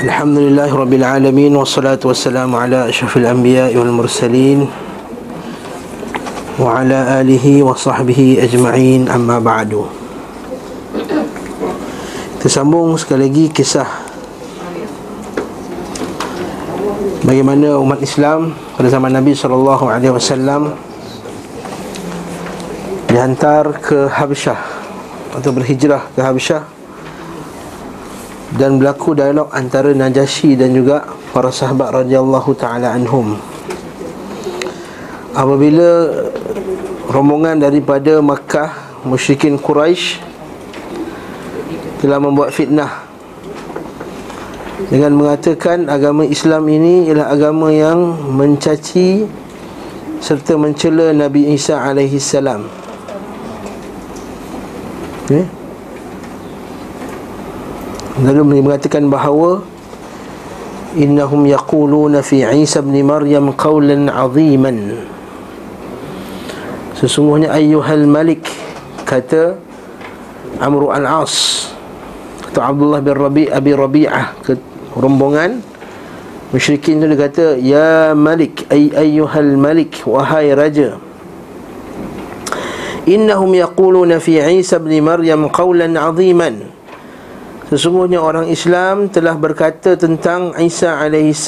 الحمد لله رب العالمين والصلاة والسلام على أشرف الأنبياء والمرسلين وعلى آله وصحبه أجمعين أما بعد Tersambung sekali lagi kisah Bagaimana umat Islam pada zaman Nabi SAW Dihantar ke Habsyah Atau berhijrah ke Habsyah dan berlaku dialog antara Najasyi dan juga para sahabat radhiyallahu taala anhum. Apabila rombongan daripada Makkah musyrikin Quraisy telah membuat fitnah dengan mengatakan agama Islam ini ialah agama yang mencaci serta mencela Nabi Isa alaihi salam. Okay. Lalu mengatakan bahawa Innahum yaquluna fi Isa bin Maryam qawlan aziman. Sesungguhnya ayyuhal malik Kata Amru al-As Atau Abdullah bin Rabi' Abi Rabi'ah Rombongan Musyrikin itu dia kata Ya malik ay ayyuhal malik Wahai raja Innahum yaquluna fi Isa bin Maryam qawlan aziman Sesungguhnya orang Islam telah berkata tentang Isa AS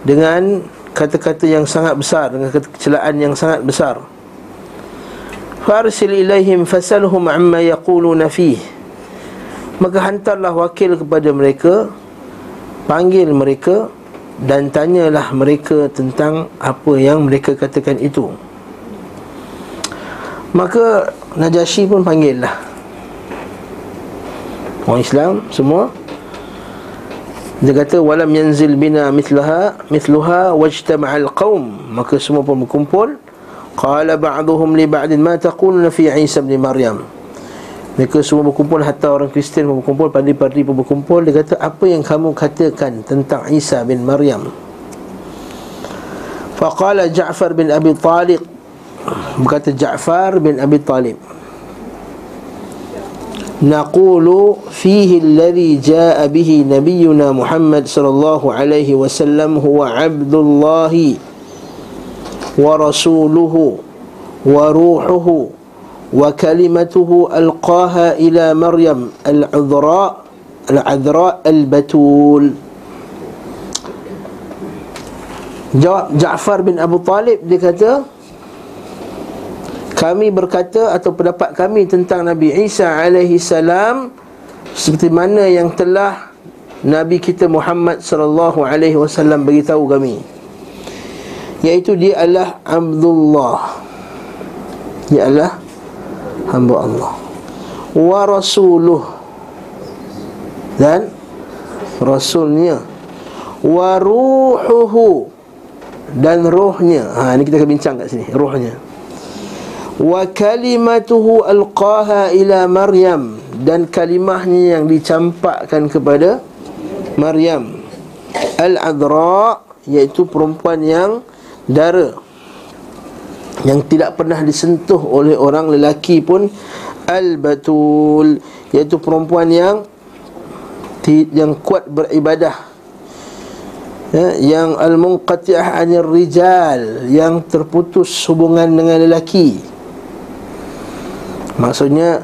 Dengan kata-kata yang sangat besar Dengan kecelakaan yang sangat besar. Farsil ilaihim fasalhum amma yaquluna fih. Maka hantarlah wakil kepada mereka Panggil mereka Dan tanyalah mereka tentang apa yang mereka katakan itu. Maka Najasyi pun panggil lah Orang Islam semua. Dia kata Walam yanzil bina mithlaha Mithluha wajtama'al qawm. Maka semua pun berkumpul. Qala ba'duhum li ba'din Ma taquluna fi Isa bin Maryam? Mereka semua berkumpul Hatta orang Kristian pun berkumpul Padi-padi pun berkumpul. Dia kata apa yang kamu katakan Tentang Isa bin Maryam? Faqala Ja'far bin Abi Talib. Berkata Ja'far bin Abi Talib نقول فيه الذي جاء به نبينا محمد صلى الله عليه وسلم هو عبد الله ورسوله وروحه وكلمته ألقاها إلى مريم العذراء العذراء البتول. جعفر بن أبو طالب dia kata kami berkata atau pendapat kami tentang Nabi Isa alaihi salam seperti mana yang telah Nabi kita Muhammad sallallahu alaihi wasallam beritahu kami. Iaitu dia adalah Abdullah. Dia adalah hamba Allah. Wa rasuluh. Dan rasulnya. Wa ruhuhu. Dan rohnya. Ha ini kita akan bincang kat sini. Rohnya wa kalimatuhu alqaha ila maryam. Dan kalimahnya yang dicampakkan kepada maryam. Al-adra iaitu perempuan yang dara. Yang tidak pernah disentuh oleh orang lelaki pun. Al-batul iaitu perempuan yang yang kuat beribadah. Ya, yang al-munqati'ah anir rijal yang terputus hubungan dengan lelaki Maksudnya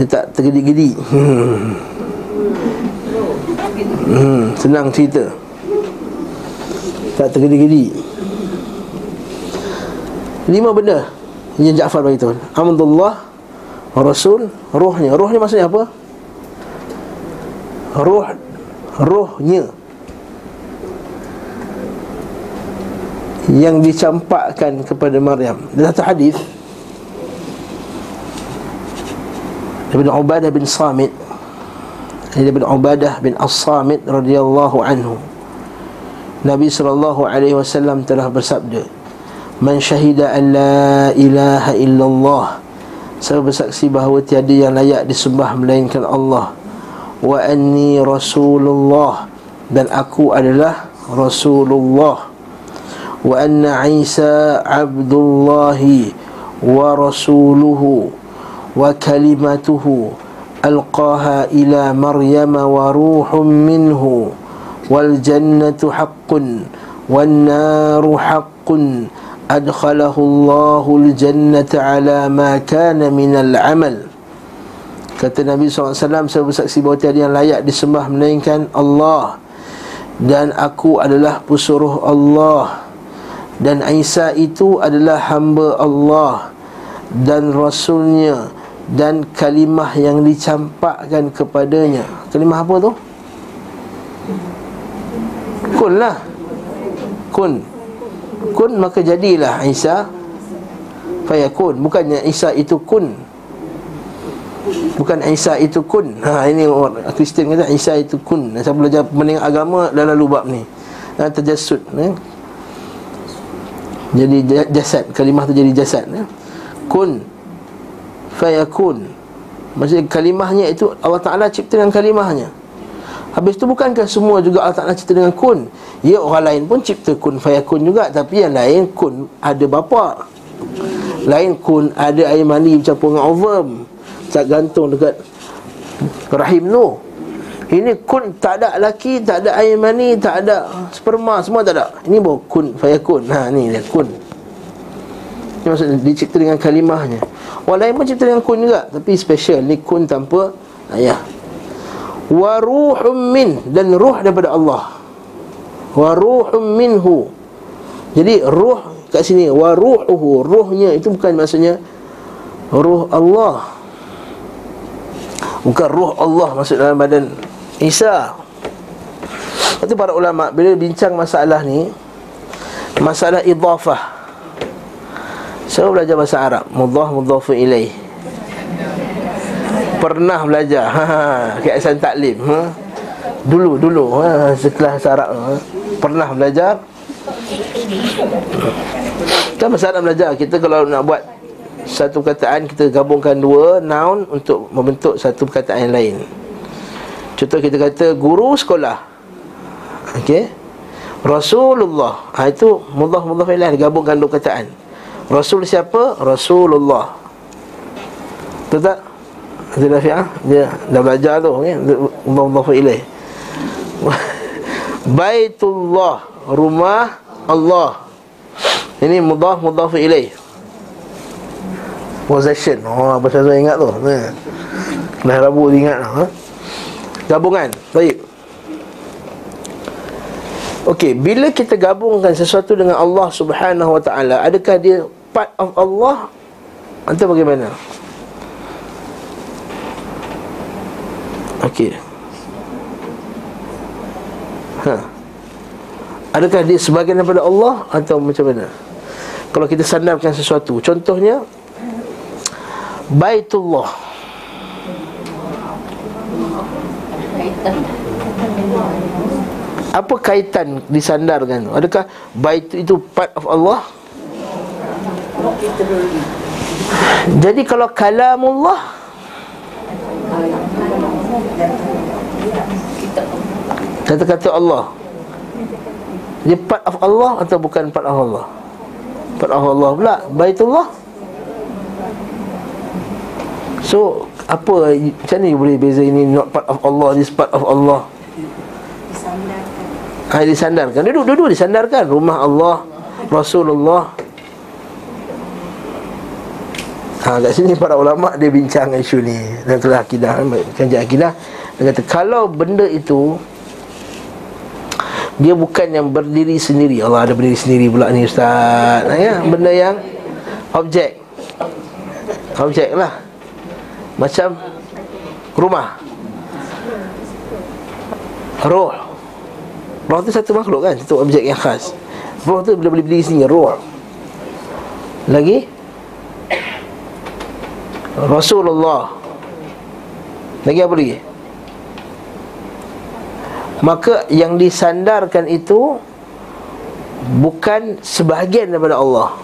Dia tak tergedi-gedi hmm. hmm. Senang cerita Tak tergedi-gedi Lima benda Yang Ja'far beritahu Alhamdulillah Rasul Rohnya Rohnya maksudnya apa? Roh Rohnya Yang dicampakkan kepada Maryam Dalam satu hadis daripada Ubadah bin Samit. Daripada Ubadah bin As-Samit radhiyallahu anhu. Nabi sallallahu alaihi wasallam telah bersabda Man syahida an la ilaha illallah Saya bersaksi bahawa tiada yang layak disembah melainkan Allah. Wa anni rasulullah Dan aku adalah rasulullah. Wa anna Isa abdullahi Wa rasuluhu wa kalimatuhu alqaha ila maryama wa ruhum minhu wal jannatu haqqun wan naru haqqun adkhalahu Allahu al jannata ala ma kana min al amal. Kata nabi SAW saya bersaksi bahawa tiada yang layak disembah melainkan Allah. Dan aku adalah pesuruh Allah. Dan Isa itu adalah hamba Allah dan rasulnya. Dan kalimah yang dicampakkan kepadanya. Kalimah apa tu? Kun lah. Kun. Kun maka jadilah Isa. Fayakun. Bukannya Isa itu kun. Bukan Isa itu kun. Ha, Ini orang Kristian kata Isa itu kun. Saya belajar menengah agama dalam lubab ni. Ha, Terjasud eh? Jadi jasad. Kalimah tu jadi jasad eh? Kun Fayakun. Maksudnya kalimahnya itu Allah Ta'ala cipta dengan kalimahnya. Habis tu bukankah semua juga Allah Ta'ala cipta dengan kun? Ya orang lain pun cipta kun fayakun juga. Tapi yang lain kun ada bapa. Lain kun ada air mani bercampur dengan ovum. Tak gantung dekat rahim tu ini kun tak ada laki tak ada air mani tak ada sperma semua tak ada. Ini baru kun fayakun. Ha ni dia kun. Ini maksud dicipta dengan kalimahnya pun cipta dengan kun juga tapi special ni kun tanpa ayah. Wa ruhum min dan ruh daripada Allah. Wa ruhum minhu. Jadi ruh kat sini wa ruhuhu ruhnya itu bukan maksudnya ruh Allah. Bukan roh Allah masuk dalam badan Isa. Itu para ulama' bila bincang masalah ni Masalah idhafah Saya belajar bahasa Arab Mudhah mudhafu ilaih Pernah belajar ha, ha, Keasan taklim ha? Dulu, dulu ha? Setelah bahasa ha? Pernah belajar Kita bahasa Arab belajar Kita kalau nak buat satu perkataan kita gabungkan dua noun untuk membentuk satu perkataan yang lain. Contoh kita kata guru sekolah. Okey. Rasulullah. Ha itu mudhaf ilaih digabungkan dua perkataan. Rasul siapa? Rasulullah. Betul tak? Betul tak Fi'ah? Dia dah belajar tu okay? Mudhaf mudhaf ilaih Baitullah Rumah Allah Ini mudhaf mudhaf ilaih Possession Oh apa saya ingat tu. Dah Rabu ingat ha? Gabungan Baik Okey, bila kita gabungkan sesuatu dengan Allah Subhanahu Wa Taala, adakah dia part of Allah atau bagaimana? Okey. Ha. Adakah dia sebagian daripada Allah atau macam mana? Kalau kita sandarkan sesuatu, contohnya Baitullah Apa kaitan disandarkan Adakah bait itu part of Allah? Jadi kalau kalamullah Kata-kata Allah. Dia part of Allah atau bukan part of Allah? Part of Allah pula Baitullah. So apa macam ni boleh beza ini not part of Allah this part of Allah? Disandarkan. Ha, disandarkan. Duduk duduk disandarkan. Rumah Allah Rasulullah Ha, kat sini para ulama dia bincang isu ni. Dan telah akidah kajian akidah. Dia kata kalau benda itu dia bukan yang berdiri sendiri. Allah ada berdiri sendiri pula ni ustaz. Ya benda yang objek. Objek lah. Macam rumah. Roh. Roh tu satu makhluk kan Satu objek yang khas. Roh tu boleh berdiri sini Roh. Lagi Rasulullah. Lagi apa lagi? Maka yang disandarkan itu Bukan sebahagian daripada Allah.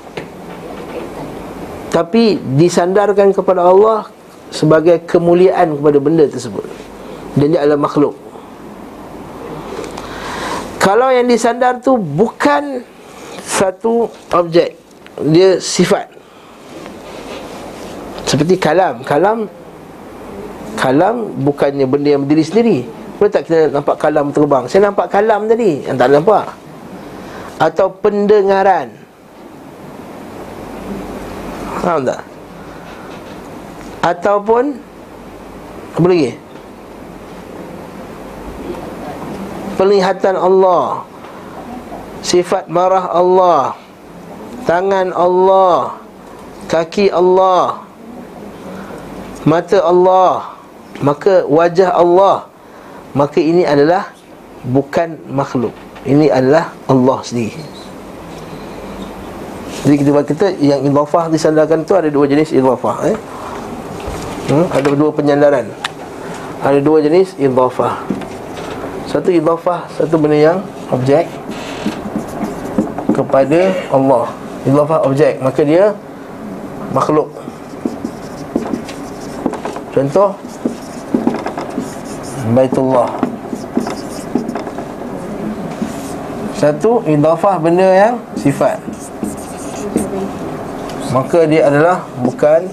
Tapi disandarkan kepada Allah sebagai kemuliaan kepada benda tersebut. Dan dia adalah makhluk. Kalau yang disandar tu bukan satu objek. Dia sifat seperti kalam. Kalam Kalam bukannya benda yang berdiri sendiri. Boleh tak kita nampak kalam terbang? Saya nampak kalam tadi. Yang tak nampak. Atau pendengaran. Faham tak? Ataupun Apa lagi? Penglihatan Allah. Sifat marah Allah. Tangan Allah. Kaki Allah Mata Allah Maka wajah Allah Maka ini adalah Bukan makhluk. Ini adalah Allah sendiri. Jadi kita kata Yang idhafah disandarkan tu Ada dua jenis idhafah eh? hmm? Ada dua penyandaran. Ada dua jenis idhafah. Satu idhafah Satu benda yang Objek Kepada Allah. Idhafah objek Maka dia Makhluk Contoh? Baitullah. Satu Idhafah benda yang Sifat. Maka dia adalah Bukan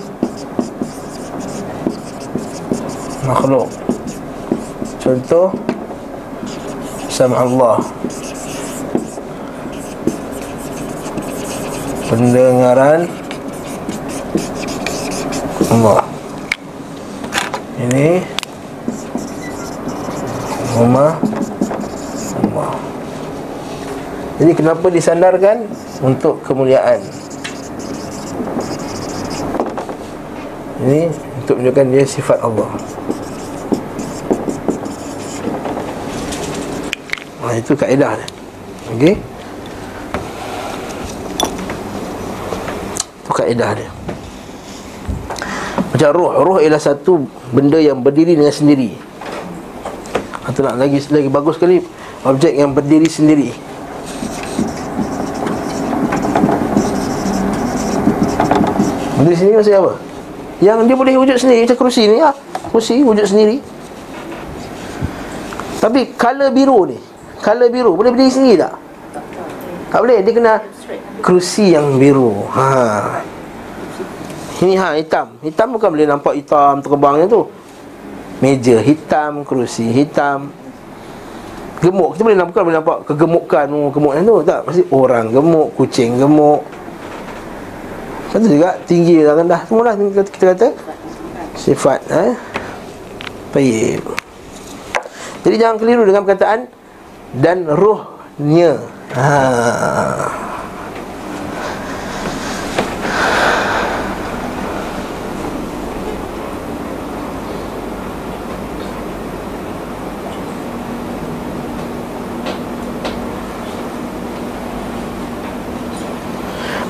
Makhluk. Contoh? Sama Allah pendengaran Allah ini. Rumah. Allah jadi kenapa disandarkan? Untuk kemuliaan. Ini untuk menunjukkan dia sifat Allah. Nah, itu kaedah dia. Okey. kaedah dia Macam roh Roh ialah satu benda yang berdiri dengan sendiri Atau nak lagi lagi bagus sekali Objek yang berdiri sendiri Berdiri sendiri maksudnya apa? Yang dia boleh wujud sendiri Macam kerusi ni ya. Kerusi wujud sendiri Tapi color biru ni Color biru boleh berdiri sendiri tak? Tak boleh Dia kena kerusi yang biru ha. Ini ha hitam. Hitam bukan boleh nampak hitam terbangnya tu. Meja hitam, kerusi hitam. Gemuk, kita boleh nampak, boleh nampak kegemukan. Oh, Gemuknya tu, tak? Mesti orang gemuk, kucing gemuk. Satu juga, tinggi dan rendah. Semua lah kita kata. Sifat eh? Baik. Jadi jangan keliru dengan perkataan Dan rohnya. Haa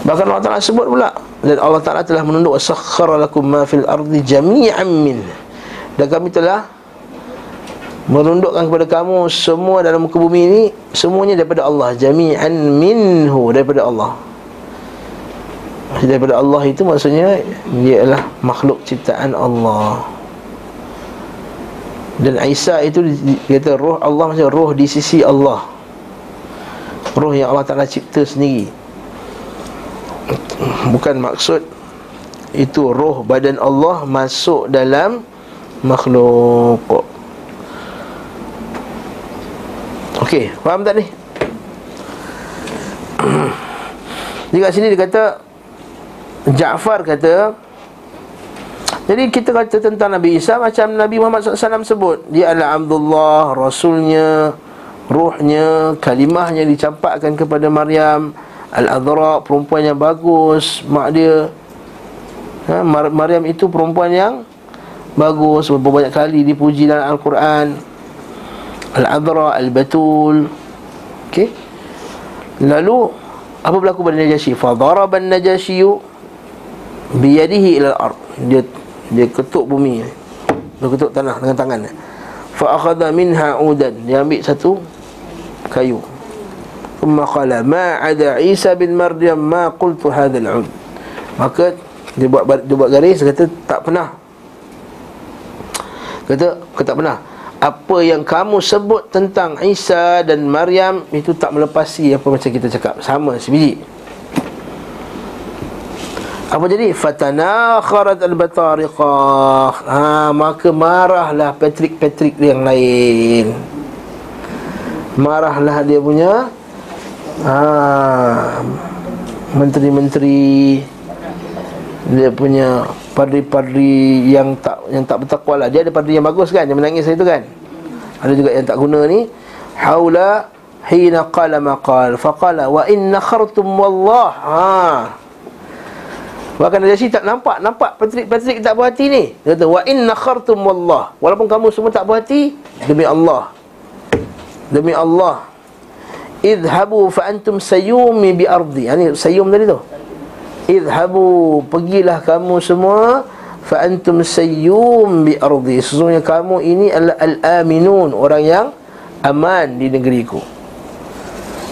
Bahkan Allah Ta'ala sebut pula Dan Allah Ta'ala telah menunduk Sakhara lakum ma fil ardi jami'an min. Dan kami telah Menundukkan kepada kamu Semua dalam muka bumi ini Semuanya daripada Allah Jami'an minhu Daripada Allah. Daripada Allah itu maksudnya Dia adalah makhluk ciptaan Allah. Dan Isa itu kata roh Allah Maksudnya roh di sisi Allah. Roh yang Allah Ta'ala cipta sendiri bukan maksud itu roh badan Allah masuk dalam makhluk. Okey, faham tak ni? Di kat sini dia kata Ja'far kata Jadi kita kata tentang Nabi Isa Macam Nabi Muhammad SAW sebut Dia adalah Abdullah, Rasulnya Ruhnya, kalimahnya dicampakkan kepada Maryam Al-Adra perempuan yang bagus. Mak dia ha, Mar- Maryam itu perempuan yang Bagus. Beberapa banyak kali dipuji dalam Al-Quran. Al-Adra Al-Batul. Okey. Lalu Apa berlaku pada Najasyi Fadaraban Najasyiyu Biyadihi ila al-ard Dia dia ketuk bumi. Dia ketuk tanah dengan tangannya Fa'akhadha minha udan. Dia ambil satu Kayu Thumma qala ma ada Isa bin Maryam ma qultu hadzal ud. Maka dia buat dia buat garis kata tak pernah. Kata kata tak pernah. Apa yang kamu sebut tentang Isa dan Maryam itu tak melepasi apa macam kita cakap sama sebiji. Apa jadi? Fatana kharat al-batariqah ha, Maka marahlah Patrick-Patrick yang lain Marahlah dia punya ha, Menteri-menteri Dia punya Padri-padri yang tak yang tak bertakwa lah. Dia ada padri yang bagus kan Yang menangis itu kan? Ada juga yang tak guna ni. Haula Hina qala maqal Faqala wa inna khartum wallah. Haa Bahkan Najasyi tak nampak Nampak Patrik-Patrik tak berhati ni. Dia kata Wa inna khartum wallah. Walaupun kamu semua tak berhati Demi Allah. Demi Allah Idhabu fa antum sayumi bi ardi. Ini sayum tadi tu. Idhabu Pergilah kamu semua Fa antum sayyum bi ardi. Sesungguhnya kamu ini adalah al-aminun Orang yang aman di negeriku.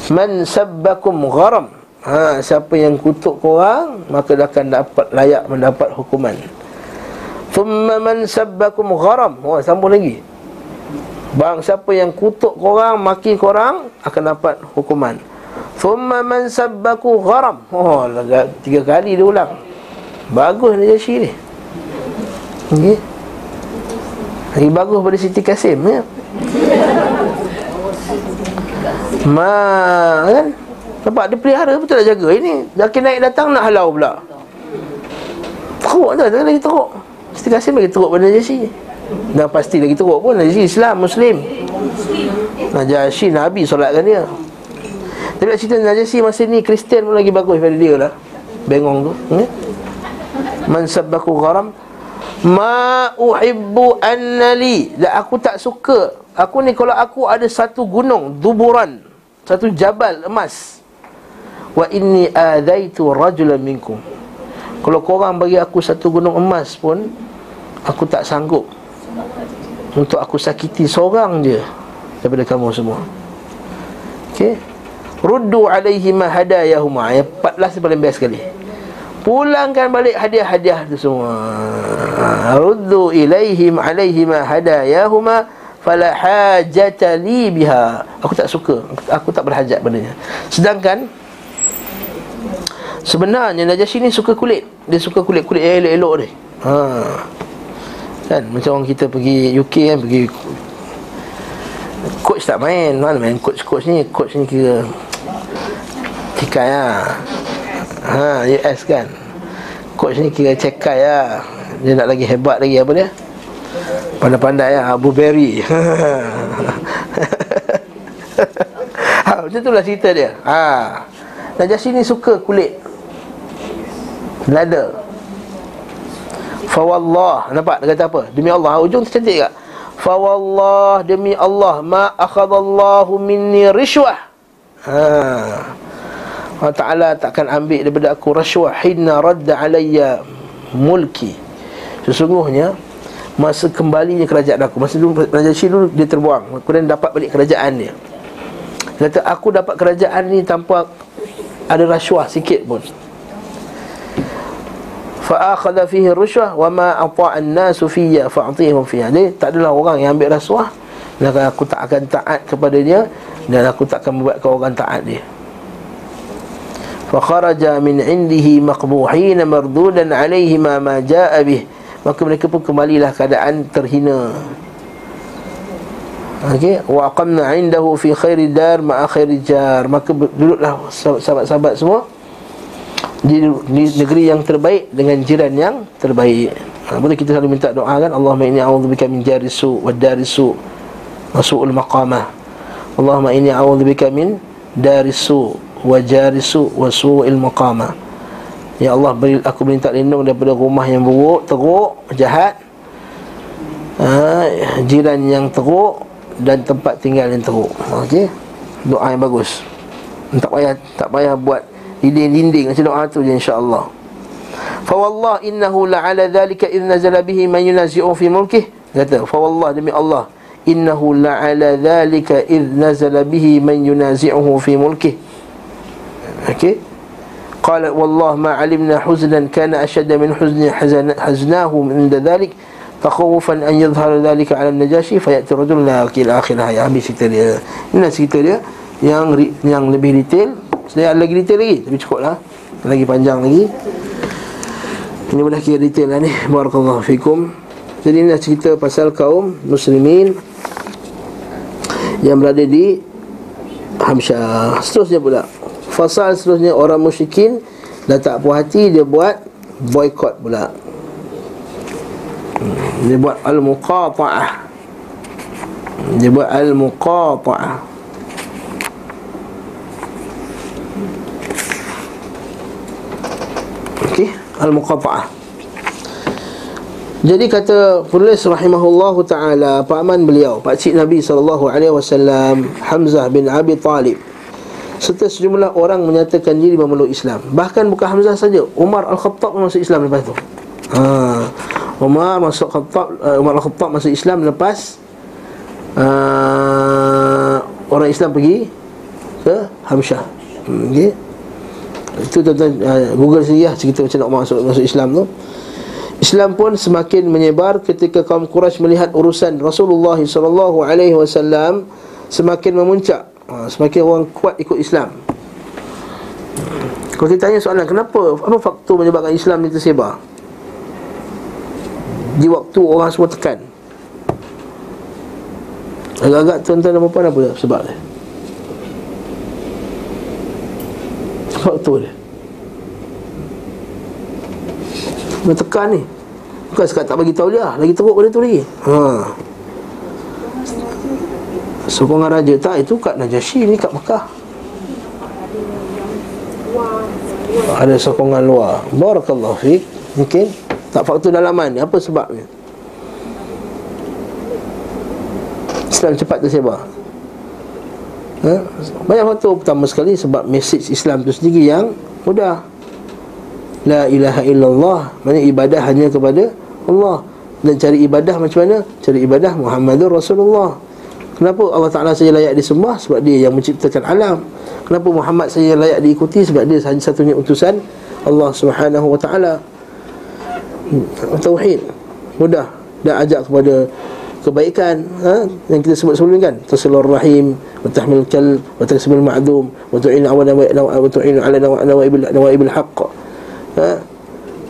Man sabbakum gharam. Ha, Siapa yang kutuk korang Maka dia akan dapat layak mendapat hukuman. Thumma man sabbakum gharam. Oh sambung lagi Bang siapa yang kutuk korang Maki korang Akan dapat hukuman. Thumma man sabbaku gharam. Oh tiga kali dia ulang. Bagus ni Jashi ni. Okay Lagi bagus pada Siti Kasim ya? Ma kan? Nampak dia pelihara betul tak jaga? Ini Zaki naik datang nak halau pula. Teruk Tak? Lagi teruk. Mesti kasih lagi teruk pada Najasyi Dan pasti lagi teruk pun Najasyi Islam Muslim. Najasyi Nabi solatkan dia. Tapi nak cerita Najasyi masa ni Kristian pun lagi bagus daripada dia lah. Bengong tu hmm? Man sabbaku gharam Ma uhibbu annali Dan aku tak suka. Aku ni kalau aku ada satu gunung Duburan Satu jabal emas Wa inni adaitu rajulan minkum. Kalau korang bagi aku satu gunung emas pun Aku tak sanggup Untuk aku sakiti seorang je Daripada kamu semua. Okey. Ruddu alaihi ma hadayahuma. Yang 14 paling best sekali. Pulangkan balik hadiah-hadiah tu semua. Ruddu ilaihim alaihi ma hadayahuma Fala hajata li biha. Aku tak suka. Aku tak berhajat padanya Sedangkan Sebenarnya Najasyi ni suka kulit. Dia suka kulit-kulit yang elok-elok ni. Ha. Kan? Macam orang kita pergi UK kan Pergi Coach tak main. Mana main coach-coach ni? Coach ni kira Cikai lah. Ha, US kan? Coach ni kira cekai lah. Dia nak lagi hebat lagi apa dia? Pandai-pandai lah Abu Berry. Ha, Macam tu lah cerita dia. Ha. Najasyi ni suka kulit Lada Fawallah. Nampak? Dia kata apa? Demi Allah. Ujung tercantik tak Fawallah. Demi Allah. Ma akhadallahu minni rishwah. Ha. Allah Ta'ala takkan ambil daripada aku rashwah Hina radda alayya mulki. Sesungguhnya Masa kembalinya kerajaan aku. Masa dulu Raja Syil dia terbuang. Kemudian dapat balik kerajaan dia. Kata aku dapat kerajaan ni tanpa Ada rashwah sikit pun fa akhadha fihi rushwah wa ma ata'a an-nasu fiyya fa'tihim fiha jadi tak adalah orang yang ambil rasuah dan aku tak akan taat kepadanya dan aku tak akan membuat kau orang taat dia. Fa kharaja min indihi maqbuhin mardudan alayhi ma ma jaa bih. Maka mereka pun kembalilah keadaan terhina. Okey, wa aqamna indahu fi khairi dar ma khairi jar. Maka duduklah sahabat-sahabat semua di, di negeri yang terbaik dengan jiran yang terbaik. Ha, boleh kita selalu minta doa kan Allahumma inni a'udzubika min jarisu wa darisu wa su'ul maqamah. Allahumma inni a'udzubika min darisu wa jarisu wa su'il maqamah. Ya Allah beri aku minta lindung daripada rumah yang buruk, teruk, jahat. Ha, jiran yang teruk dan tempat tinggal yang teruk. Okey. Doa yang bagus. Tak payah tak payah buat dinding-dinding macam doa tu je insya-Allah. Fa wallah innahu la ala dhalika idh nazala bihi man yunazi'u fi mulkih. Kata fa wallah demi Allah innahu la ala dhalika idh nazala bihi man yunazi'uhu fi mulkih. Okey. قال والله ما علمنا حزنا كان أشد من حزن حزن حزناه من ذلك تخوفا أن يظهر ذلك على النجاشي فيأتي الرجل لا إلى آخرها ya habis cerita dia ini cerita dia yang yang lebih detail sebenarnya ada lagi detail lagi Tapi cukup lah. Lagi panjang lagi. Ini boleh kira detail lah ni. Barakallahu fikum. Jadi ini dah cerita pasal kaum muslimin Yang berada di Hamsyah. Seterusnya pula. Fasal seterusnya orang musyrikin Dah tak puas hati dia buat Boykot pula. Hmm, Dia buat al-muqata'ah Dia buat al-muqata'ah al-muqata'ah jadi kata penulis rahimahullahu taala paman beliau pak cik Nabi sallallahu alaihi wasallam Hamzah bin Abi Talib serta sejumlah orang menyatakan diri memeluk Islam. Bahkan bukan Hamzah saja Umar Al-Khattab masuk Islam lepas itu ha. Umar masuk Khattab uh, Umar Al-Khattab masuk Islam lepas uh, orang Islam pergi ke Hamzah. Hmm, okey itu tuan-tuan uh, Google sendiri lah cerita macam nak masuk, masuk Islam tu. Islam pun semakin menyebar ketika kaum Quraisy melihat urusan Rasulullah SAW semakin memuncak. Uh, Semakin orang kuat ikut Islam. Kalau kita tanya soalan kenapa Apa faktor menyebabkan Islam ni tersebar? Di waktu orang semua tekan. Agak-agak tuan-tuan dan puan apa sebab dia faktor dia Dia tekan ni. Bukan sekat tak bagi tahu dia Lagi teruk pada tu lagi. Ha. Sokongan raja. Tak Itu kat Najasyi ni kat Mekah. Ada sokongan luar. Barakallahu fiqh Mungkin Tak faktor dalaman ni. Apa sebabnya? Islam cepat tersebar ha? Banyak faktor pertama sekali Sebab mesej Islam itu sendiri yang Mudah La ilaha illallah Maksudnya ibadah hanya kepada Allah Dan cari ibadah macam mana? Cari ibadah Muhammadur Rasulullah Kenapa Allah Ta'ala saja layak disembah? Sebab dia yang menciptakan alam Kenapa Muhammad saja layak diikuti? Sebab dia hanya satunya utusan Allah Subhanahu Wa Ta'ala hmm, Tauhid Mudah Dan ajak kepada kebaikan ha? yang kita sebut sebelum ni kan? Tasilur rahim wa tahmil kal wa tasmil ma'dum wa tu'in awana wa tu'in ala nawaibil nawaibil haqq. Ha?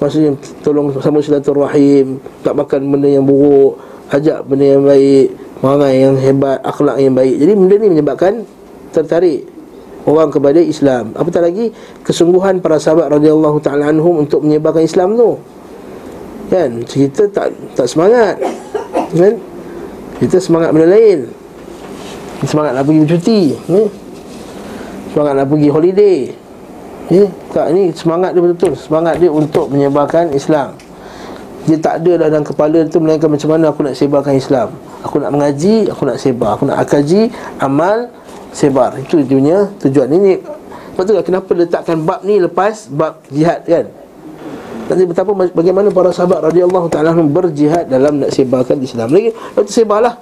maksudnya tolong sama silaturahim tak makan benda yang buruk ajak benda yang baik perangai yang hebat akhlak yang baik. Jadi benda ni menyebabkan tertarik orang kepada Islam. Apatah lagi kesungguhan para sahabat radhiyallahu taala anhum untuk menyebarkan Islam tu. Kan? Cerita tak tak semangat. Kan kita semangat benda lain. Semangat nak pergi bercuti ni. Semangat nak pergi holiday. Ni. Tak ni semangat dia betul-betul. Semangat dia untuk menyebarkan Islam. Dia tak ada dalam kepala tu Melainkan macam mana aku nak sebarkan Islam. Aku nak mengaji, aku nak sebar. Aku nak akaji, amal, sebar. Itu dia punya tujuan. Ini Lepas tu kenapa letakkan bab ni lepas bab jihad kan Nanti betapa bagaimana para sahabat radhiyallahu taala berjihad dalam nak sebarkan Islam. Lagi lepas sebarlah.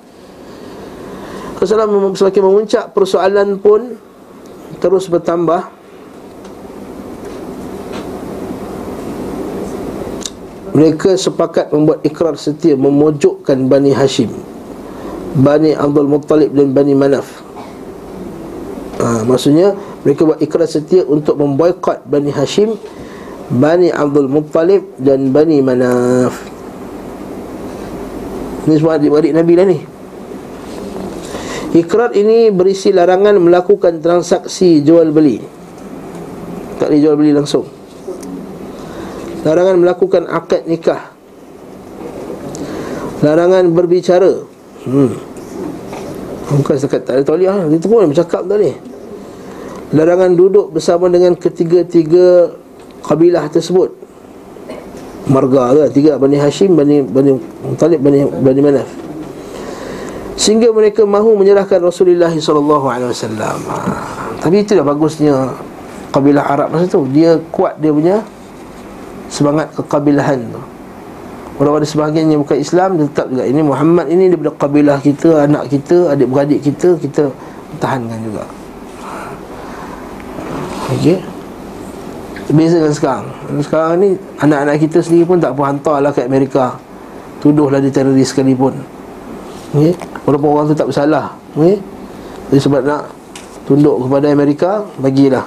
Kalau semakin memuncak persoalan pun terus bertambah. Mereka sepakat membuat ikrar setia memojokkan Bani Hashim Bani Abdul Muttalib dan Bani Manaf ha, Maksudnya mereka buat ikrar setia untuk memboikot Bani Hashim Bani Abdul Muttalib dan Bani Manaf. Ini semua adik-adik Nabi lah ni. Ikrar ini berisi larangan melakukan transaksi jual beli. Tak boleh jual beli langsung. Larangan melakukan akad nikah. Larangan berbicara. Hmm. Bukan sekat tak ada tauliah Itu pun bercakap tadi. Larangan duduk bersama dengan ketiga-tiga kabilah tersebut. Marga ke? Tiga Bani Hashim Bani Bani Talib Bani Bani Manaf. Sehingga mereka mahu menyerahkan Rasulullah wasallam. Ha. tapi itulah bagusnya kabilah Arab masa tu. Dia kuat dia punya semangat kekabilahan tu. Walau ada sebahagian yang bukan Islam Dia tetap juga Ini Muhammad ini daripada kabilah kita Anak kita, adik-beradik kita Kita tahankan juga. Okey Beza dengan sekarang. Sekarang ni Anak-anak kita sendiri pun tak pun hantarlah ke Amerika. Tuduhlah dia teroris sekalipun. Okay? Walaupun orang tu tak bersalah. Okay? Jadi sebab nak Tunduk kepada Amerika Bagilah.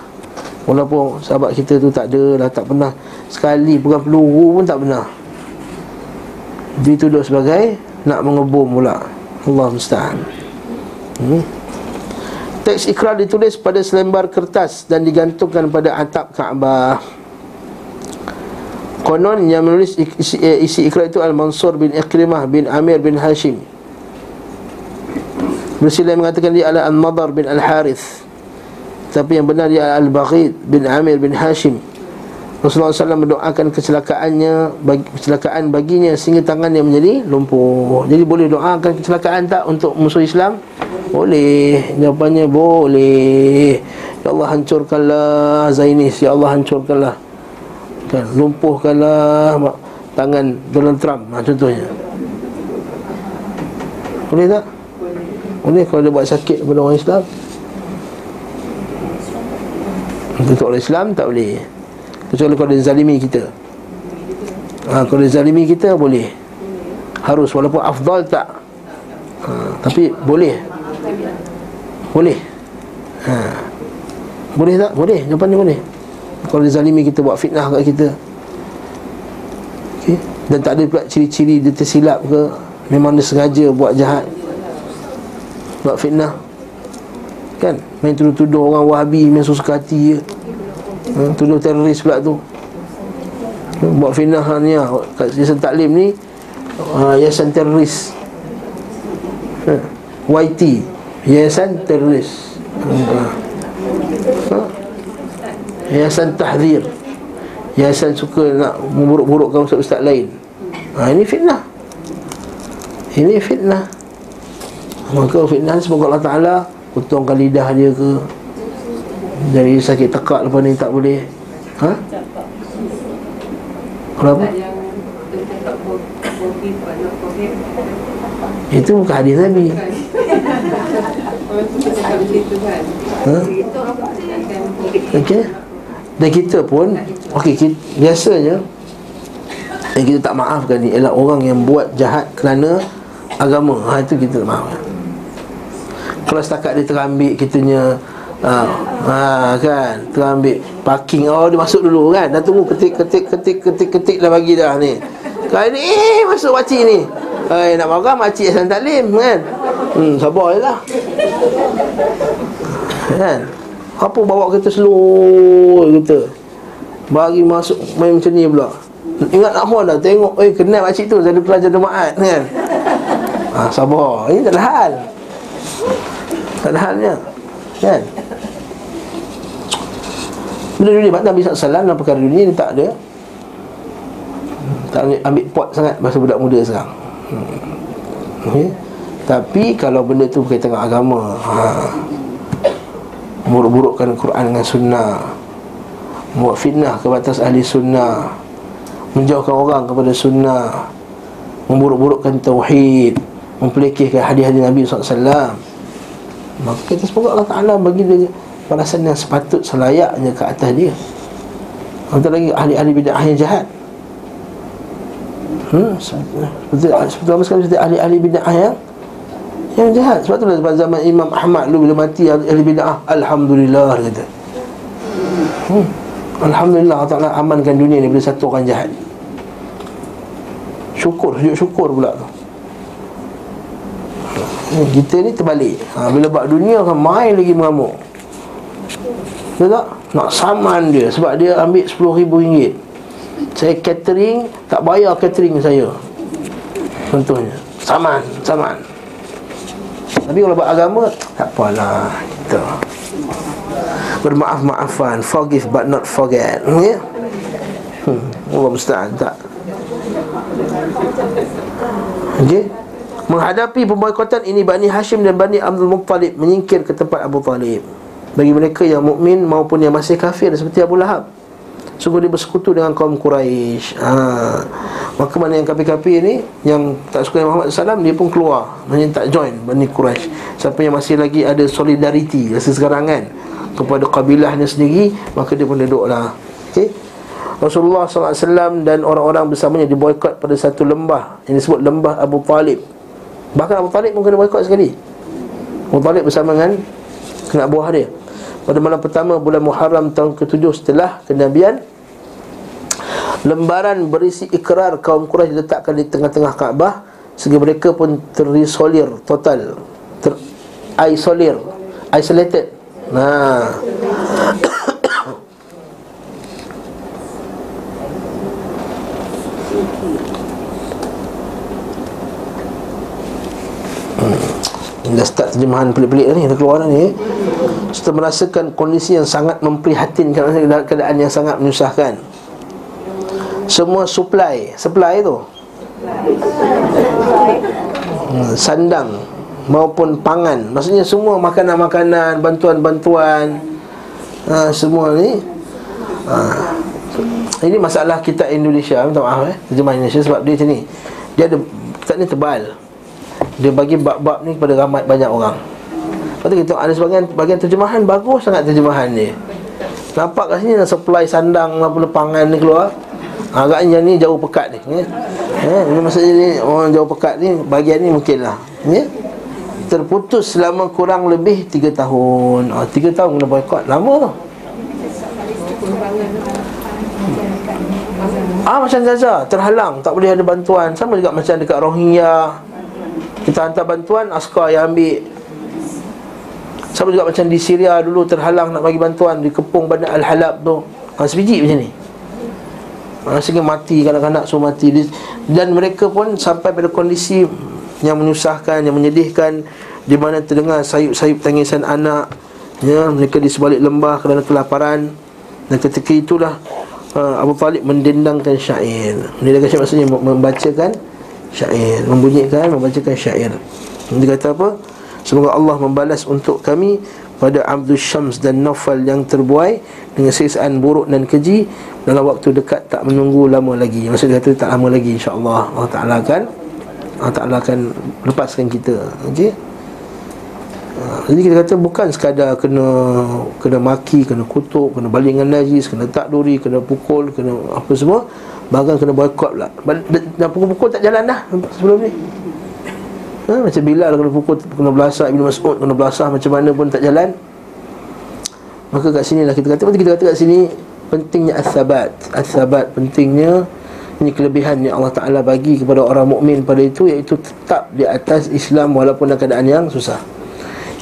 Walaupun sahabat kita tu tak ada lah Tak pernah. Sekali pegang peluru pun tak pernah. Dituduh sebagai Nak mengebom pula. Allah musta'an. Hmm. Teks ikrar ditulis pada selembar kertas Dan digantungkan pada atap Kaabah. Konon yang menulis isi, eh, isi ikrar itu Al-Mansur bin Iqrimah bin Amir bin Hashim. Bersila mengatakan dia adalah Al-Madar bin Al-Harith. Tapi yang benar dia Al-Baghid bin Amir bin Hashim Rasulullah SAW mendoakan kecelakaannya bagi, Kecelakaan baginya sehingga tangannya menjadi lumpuh Jadi boleh doakan kecelakaan tak untuk musuh Islam? Boleh. Jawapannya boleh. Ya Allah hancurkanlah Zainis Ya Allah hancurkanlah. Kan, Lumpuhkanlah Tangan Donald Trump ha, Contohnya. Boleh tak? Boleh kalau dia buat sakit kepada orang Islam? Untuk orang Islam tak boleh Kecuali kalau dia zalimi kita. Ha, Kalau dia zalimi kita boleh. Harus walaupun afdal tak. Ha, Tapi boleh. Boleh. Ha. Boleh tak? Boleh, jawapan ni boleh. Kalau dia zalimi kita buat fitnah kat kita. Okay. Dan tak ada pula ciri-ciri dia tersilap ke Memang dia sengaja buat jahat. Buat fitnah. Kan? Main tuduh-tuduh orang wahabi Main suka hati je ha, Tuduh teroris pula tu. Buat fitnah ni lah. Kat Yayasan Taklim ni uh, Yayasan teroris. Ha, YT Yayasan teroris. Ha, Yayasan tahzir. Yayasan suka nak memburuk-burukkan ustaz-ustaz lain. Ha, Ini fitnah. Ini fitnah. Maka fitnah semoga Allah Ta'ala Potongkan lidah dia ke Dari sakit tekak lepas ni tak boleh Ha? Kenapa? Itu bukan hadis Nabi ha? Okey Dan kita pun Okey, biasanya yang kita tak maafkan ni Ialah orang yang buat jahat kerana Agama ha, Itu kita tak maafkan kalau setakat dia terambil kitanya ha, ha, kan? Terambil parking. Oh dia masuk dulu kan? Dah tunggu ketik ketik ketik ketik ketik dah bagi dah ni. Kali ni eh masuk makcik ni. Eh nak marah makcik Hasan Taklim kan? Hmm sabar je lah. Kan? Apa bawa kita slow kita bagi masuk main macam ni pula. Ingat nak dah Tengok Eh kenal makcik tu Jadi pelajar jemaat kan? Ha, Sabar. Ini adalah hal. Tak ada halnya. Kan Benda dunia Nabi SAW dalam perkara dunia ni tak ada. Tak ambil, ambil pot sangat Masa budak muda sekarang. Hmm. okay. Tapi kalau benda tu berkaitan dengan agama ha. Buruk-burukkan Quran dengan sunnah. Buat fitnah ke batas ahli sunnah. Menjauhkan orang kepada sunnah. Memburuk-burukkan tauhid. Mempelekehkan hadis-hadis Nabi SAW Maka kita semoga Allah Ta'ala bagi dia Balasan yang sepatut selayaknya ke atas dia Antara lagi ahli-ahli bid'ah yang jahat Hmm, seperti seperti sekali seperti ahli-ahli bid'ah yang yang jahat. Sebab tu pada zaman Imam Ahmad lu bila mati ahli bid'ah, alhamdulillah kata. Hmm. Alhamdulillah Allah Taala amankan dunia ni bila satu orang jahat. Syukur, sujud syukur pula tu. Hmm, kita ni terbalik ha, Bila buat dunia kan main lagi mengamuk Tak? Nak saman dia Sebab dia ambil RM10,000 Saya catering Tak bayar catering saya. Contohnya Saman Saman. Tapi kalau buat agama Tak apalah Kita Bermaaf-maafan Forgive but not forget hmm, Ya? Hmm, Allah musta'an tak? Okay Menghadapi pemboikotan ini Bani Hashim dan Bani Abdul Muttalib Menyingkir ke tempat Abu Talib Bagi mereka yang mukmin maupun yang masih kafir Seperti Abu Lahab. Sungguh dia bersekutu dengan kaum Quraisy. Ha. Maka mana yang kafir-kafir ni Yang tak suka dengan Muhammad SAW Dia pun keluar. Maksudnya tak join Bani Quraisy. Siapa yang masih lagi ada solidariti Rasa sekarang kan Kepada kabilahnya sendiri Maka dia pun duduklah Okay Rasulullah SAW dan orang-orang bersamanya diboykot pada satu lembah. Yang disebut lembah Abu Talib. Bahkan Abu Talib pun kena boykot sekali. Abu Talib bersama dengan Kena buah dia pada malam pertama bulan Muharram tahun ke-7 setelah kenabian lembaran berisi ikrar kaum Quraisy diletakkan di tengah-tengah Kaabah. Sehingga mereka pun terisolir total ter isolir isolated. Nah. Dah start terjemahan pelik-pelik ni Dah keluar ni Setelah merasakan kondisi yang sangat memprihatinkan Keadaan yang sangat menyusahkan. Semua supply Supply tu? Hmm, Sandang Maupun pangan. Maksudnya semua makanan-makanan Bantuan-bantuan ha, Semua ni ha. Ini masalah kita Indonesia Minta maaf eh Terjemahan Indonesia Sebab dia macam ni. Dia ada Kitab ni tebal. Dia bagi bab-bab ni kepada ramai banyak orang Lepas tu kita ada sebagian bagian terjemahan Bagus sangat terjemahan ni Nampak kat sini supply sandang apa pangan ni keluar. Agaknya ni jauh pekat ni ya? Ya? Ini maksudnya ni orang jauh pekat ni Bagian ni mungkin lah ya? Terputus selama kurang lebih 3 tahun. Oh, 3 tahun kena boykot Lama Ah macam Gaza terhalang tak boleh ada bantuan. Sama juga macam dekat Rohingya. Kita hantar bantuan Askar yang ambil Sama juga macam di Syria dulu Terhalang nak bagi bantuan Di kepung bandar Al-Halab tu. Ha, Sebiji macam ni. Ha, Sehingga mati kanak-kanak semua mati. Dan mereka pun sampai pada kondisi Yang menyusahkan Yang menyedihkan Di mana terdengar sayup-sayup tangisan anak ya, Mereka di sebalik lembah kerana kelaparan. Dan ketika itulah uh, Abu Talib mendendangkan syair. Mendendangkan syair maksudnya membacakan syair Membunyikan, membacakan syair. Dia kata apa? Semoga Allah membalas untuk kami pada Abdul Syams dan Naufal yang terbuai dengan sisaan buruk dan keji dalam waktu dekat tak menunggu lama lagi. Maksud kata tak lama lagi insya-Allah Allah Taala akan Allah Taala akan lepaskan kita. Okey. Ha, jadi kita kata bukan sekadar kena kena maki, kena kutuk, kena balingan najis, kena tak duri, kena pukul, kena apa semua. Bahkan kena boykot pula Dan pukul-pukul tak jalan dah Sebelum ni ha, Macam Bilal kena pukul Kena belasah Ibn Mas'ud kena belasah Macam mana pun tak jalan. Maka kat sini lah kita kata Maka kita kata kat sini Pentingnya as-sabat. As-sabat pentingnya Ini kelebihan yang Allah Ta'ala bagi kepada orang mukmin pada itu Iaitu tetap di atas Islam Walaupun dalam keadaan yang susah.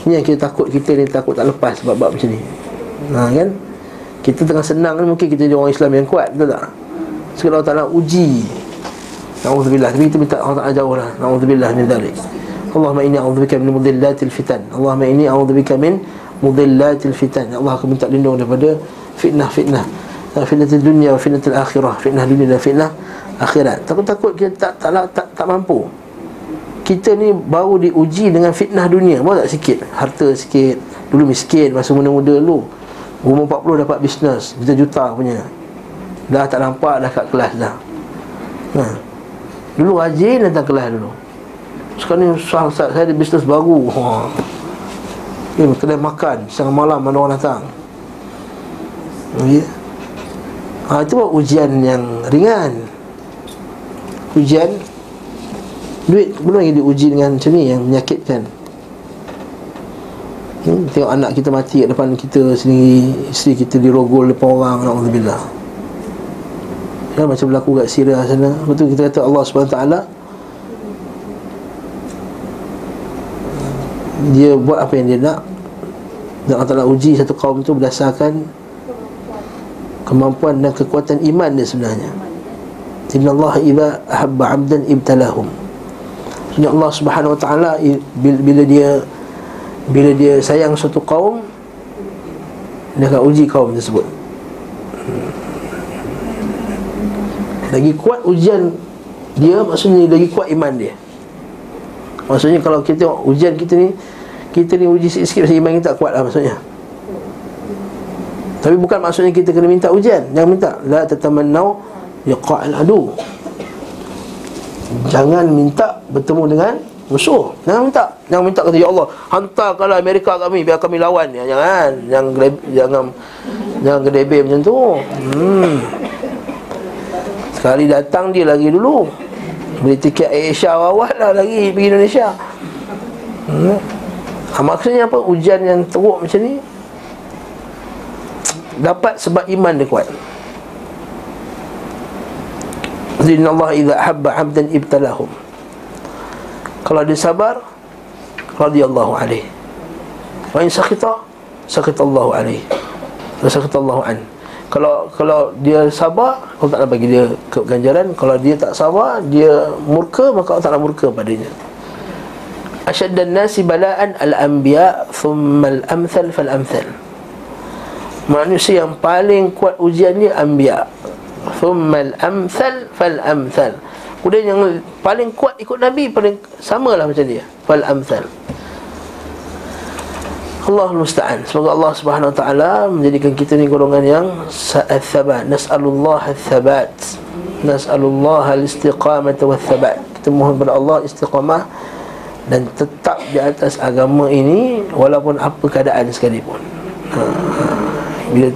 Ini yang kita takut Kita ni takut tak lepas Sebab-sebab macam ni. Ha kan? Kita tengah senang ni mungkin kita jadi orang Islam yang kuat Betul tak? Sekali Allah Ta'ala uji Na'udzubillah. Tapi kita minta Allah Ta'ala jauh lah Na'udzubillah min dhalik. Allahumma inni a'udzubika min mudhillatil fitan. Allahumma inni a'udzubika min mudhillatil fitan. Ya Allah aku minta lindung daripada fitnah-fitnah. Fitnah dunia, fitnah akhirah. Fitnah dunia dan fitnah akhirat. Takut-takut kita tak, tak, tak, tak, tak mampu. Kita ni baru diuji dengan fitnah dunia. Baru tak sikit? Harta sikit Dulu miskin masa muda-muda dulu. Umur 40 dapat bisnes Juta-juta punya. Dah tak nampak dah kat kelas dah. Ha. Dulu rajin datang kelas dulu. Sekarang ni Ustaz Saya ada bisnes baru. Ha. Okay, kedai makan Setengah malam mana orang datang. Okay. ha, Itu pun ujian yang ringan. Ujian Duit belum lagi diuji dengan macam ni Yang menyakitkan. Hmm, Tengok anak kita mati depan kita sendiri Isteri kita dirogol depan orang Alhamdulillah ya, Macam berlaku kat Syria sana. Betul kita kata Allah SWT Dia buat apa yang dia nak. Dan Allah Ta'ala uji satu kaum itu berdasarkan Kemampuan dan kekuatan iman dia sebenarnya. Inna Allah iza ahabba abdan ibtalahum. Sebenarnya Allah Subhanahu Wa Taala bila dia bila dia sayang satu kaum dia akan uji kaum tersebut lagi kuat ujian dia maksudnya lagi kuat iman dia. Maksudnya kalau kita tengok ujian kita ni kita ni uji sikit-sikit maksudnya iman kita tak kuat lah maksudnya. Tapi bukan maksudnya kita kena minta ujian. Jangan minta. La tatamannau liqa'al adu. Jangan minta bertemu dengan musuh. Jangan minta. Jangan minta kata ya Allah hantarkanlah Amerika kami biar kami lawan. Ya, jangan. Jangan jangan jangan gedebe macam tu. Hmm Sekali datang dia lagi dulu. Beli tiket Asia awal lah lagi pergi Indonesia. Hmm. ha, Maksudnya apa? Ujian yang teruk macam ni dapat sebab iman dia kuat. Inna Allah idha habba abdan ibtalahum. Kalau dia sabar radhiyallahu alaih. Wa in sakhita sakhitallahu alaih. Wa sakhitallahu an kalau kalau dia sabar Allah Taala bagi dia ganjaran. Kalau dia tak sabar dia murka maka Allah Taala murka padanya. Asyaddan nasi bala'an al-anbiya thumma al-amthal fal-amthal. Manusia yang paling kuat ujiannya anbiya. Thumma al-amthal fal-amthal. Kemudian yang paling kuat ikut Nabi paling samalah macam dia. Fal amsal. Allah musta'an. Semoga Allah Subhanahu wa taala menjadikan kita ni golongan yang sa'athabat. Nas'alullah al-thabat. Nas'alullah al-istiqamah wa thabat. Kita mohon kepada Allah istiqamah dan tetap di atas agama ini walaupun apa keadaan sekalipun. Ha. Bila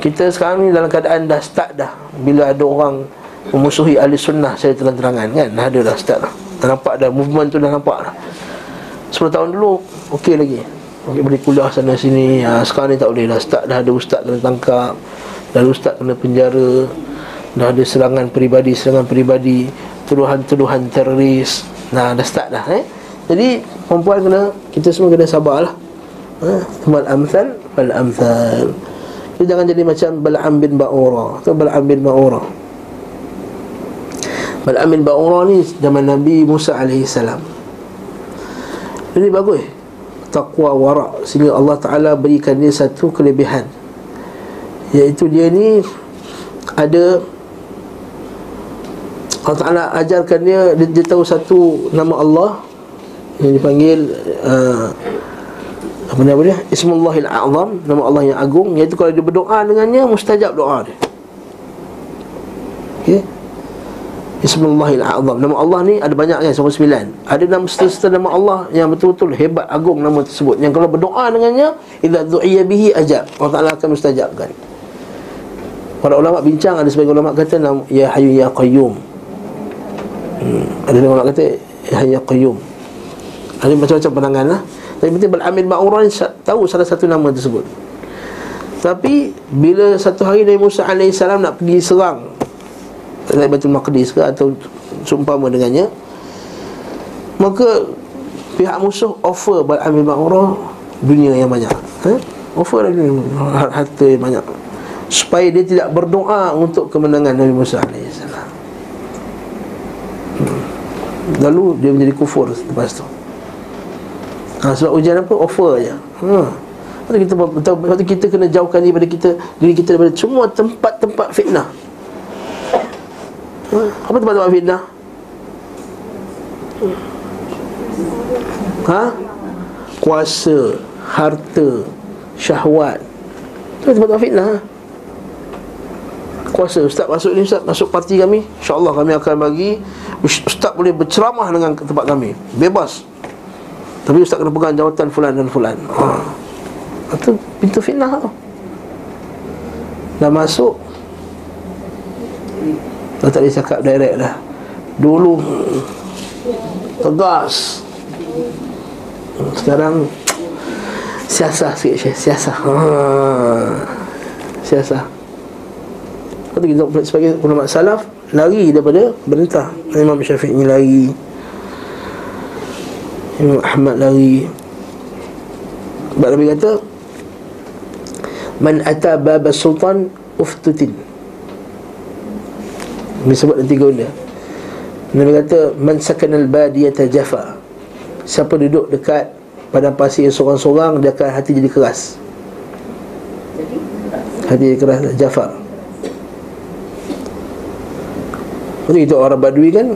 kita sekarang ni dalam keadaan dah start dah bila ada orang memusuhi ahli sunnah saya terang-terangan kan dah ada dah start dah dah nampak dah movement tu dah nampak dah 10 tahun dulu okey lagi okey boleh kuliah sana sini. Ha, sekarang ni tak boleh dah. Start dah ada ustaz kena tangkap. Dah ada ustaz kena penjara. Dah ada serangan peribadi serangan peribadi. Tuduhan-tuduhan teroris. Nah dah start dah eh. Jadi perempuan kena kita semua kena sabarlah. Ha mal amsal fal amsal jangan jadi macam Bal'am bin Ba'ura. Atau Bal'am bin Ba'ura. Bal'am bin Ba'ura ni zaman Nabi Musa AS Ini bagus Taqwa warak Sehingga Allah Ta'ala berikan dia satu kelebihan. Iaitu dia ni Ada Allah Ta'ala ajarkan dia, dia Dia tahu satu nama Allah Yang dipanggil uh, Apa nama dia? Ismullahil A'zam Nama Allah yang agung. Iaitu kalau dia berdoa dengannya Mustajab doa dia. Okay Ismullahil A'zam Nama Allah ni ada banyak kan Sampai sembilan. Ada nama serta-serta nama Allah Yang betul-betul hebat agung nama tersebut. Yang kalau berdoa dengannya Iza du'iyya bihi ajab. Allah Ta'ala akan mustajabkan. Para ulama bincang Ada sebagian ulama kata Ya Hayu Ya Qayyum. Hmm. Ada sebagian ulama kata Ya Hayu Ya Qayyum. Ada macam-macam pandangan lah. Tapi penting Beramin Ma'urah Tahu salah satu nama tersebut. Tapi Bila satu hari Nabi Musa AS Nak pergi serang Naik Baitul Maqdis ke Atau seumpama dengannya Maka Pihak musuh offer Buat Amir Ma'urah Dunia yang banyak ha? Offer dunia Harta yang banyak Supaya dia tidak berdoa Untuk kemenangan Nabi Musa AS hmm. Lalu dia menjadi kufur Lepas tu ha, Sebab ujian apa? Offer je ha. Lepas kita, kita kena jauhkan daripada kita Diri kita daripada semua tempat-tempat fitnah apa tempat-tempat fitnah? Ha? Kuasa, harta, syahwat. Itu tempat-tempat fitnah. Kuasa, Ustaz masuk ni Ustaz Masuk parti kami InsyaAllah kami akan bagi. Ustaz boleh berceramah dengan tempat kami. Bebas. Tapi Ustaz kena pegang jawatan fulan dan fulan. Ha. Itu pintu fitnah tu. Dah masuk Tuan tak boleh cakap direct lah Dulu Tegas. Sekarang Siasah sikit Syekh. Siasah. Ha. Siasah. Lepas kita sebagai ulama salaf Lari daripada berintah Imam Syafiq ni lari. Imam Ahmad lari. Sebab Nabi kata Man ata baba sultan uftutin ini sebut tiga benda Nabi kata Man sakanal badiyata jafa. Siapa duduk dekat Padang pasir yang sorang-sorang Dia akan hati jadi keras. Hati jadi keras Jafa. Lepas itu orang badui kan?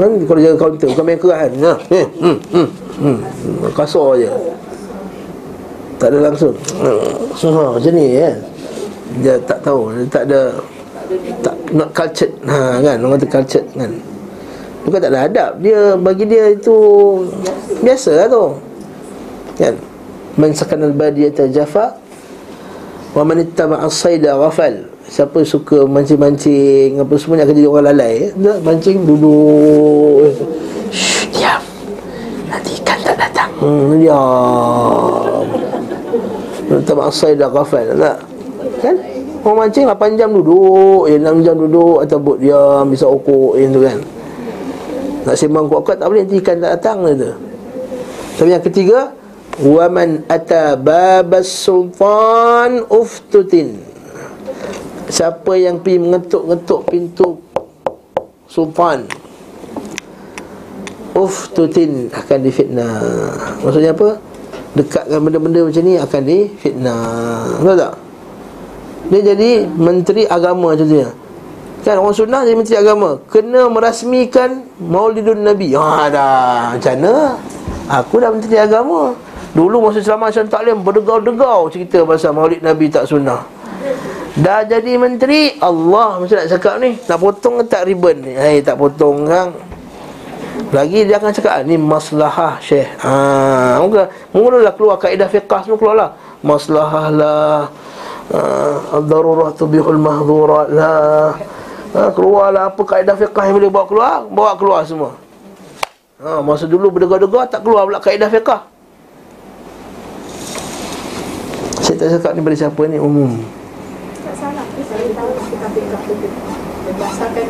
Kan? Kalau jaga kaunter bukan main keras kan? Ha, eh, hmm, hmm, hmm, kasar je. Tak ada langsung. So, macam ni kan dia tak tahu. Dia tak ada not cultured ha kan orang kata cultured kan. Bukan tak ada adab. Dia bagi dia itu biasa lah tu. Kan. Man sakana al-badiyata jafa wa man ittaba as-sayda ghafal. Siapa suka mancing-mancing apa semuanya akan jadi orang lalai dia mancing duduk. Shh, diam. Nanti ikan tak datang. Hmm, diam. Ittaba as-sayda ghafal tak? Kan? Orang mancing 8 jam duduk eh, 6 jam duduk Atau diam Bisa okok eh, tu kan. Nak sembang kuat-kuat Tak boleh nanti ikan tak datang tu. Tapi yang ketiga Waman ata babas sultan uftutin. Siapa yang pergi mengetuk-ngetuk pintu Sultan Uftutin akan difitnah. Maksudnya apa? Dekatkan benda-benda macam ni akan difitnah. Tahu tak? Dia jadi menteri agama contohnya Kan orang sunnah jadi menteri agama. Kena merasmikan maulidun Nabi. Haa dah. Macam mana? Aku dah menteri agama. Dulu masa selama Syam Taklim Berdegau-degau cerita pasal maulid Nabi tak sunnah. Dah jadi menteri Allah macam nak cakap ni. Nak potong ke tak ribbon ni? Hai tak potong kan lagi dia akan cakap Ni maslahah syekh. Haa Mula, mulalah keluar kaedah fiqah semua keluar lah Maslahah lah Al-darurah tubihul mahdurat lah ha, Keluarlah apa kaedah fiqah yang boleh bawa keluar Bawa keluar semua. Ha, Masa dulu berdegar-degar tak keluar pula kaedah fiqah. Saya tak cakap ni pada siapa ni umum. Tak salah. Saya tahu kita fiqah Berdasarkan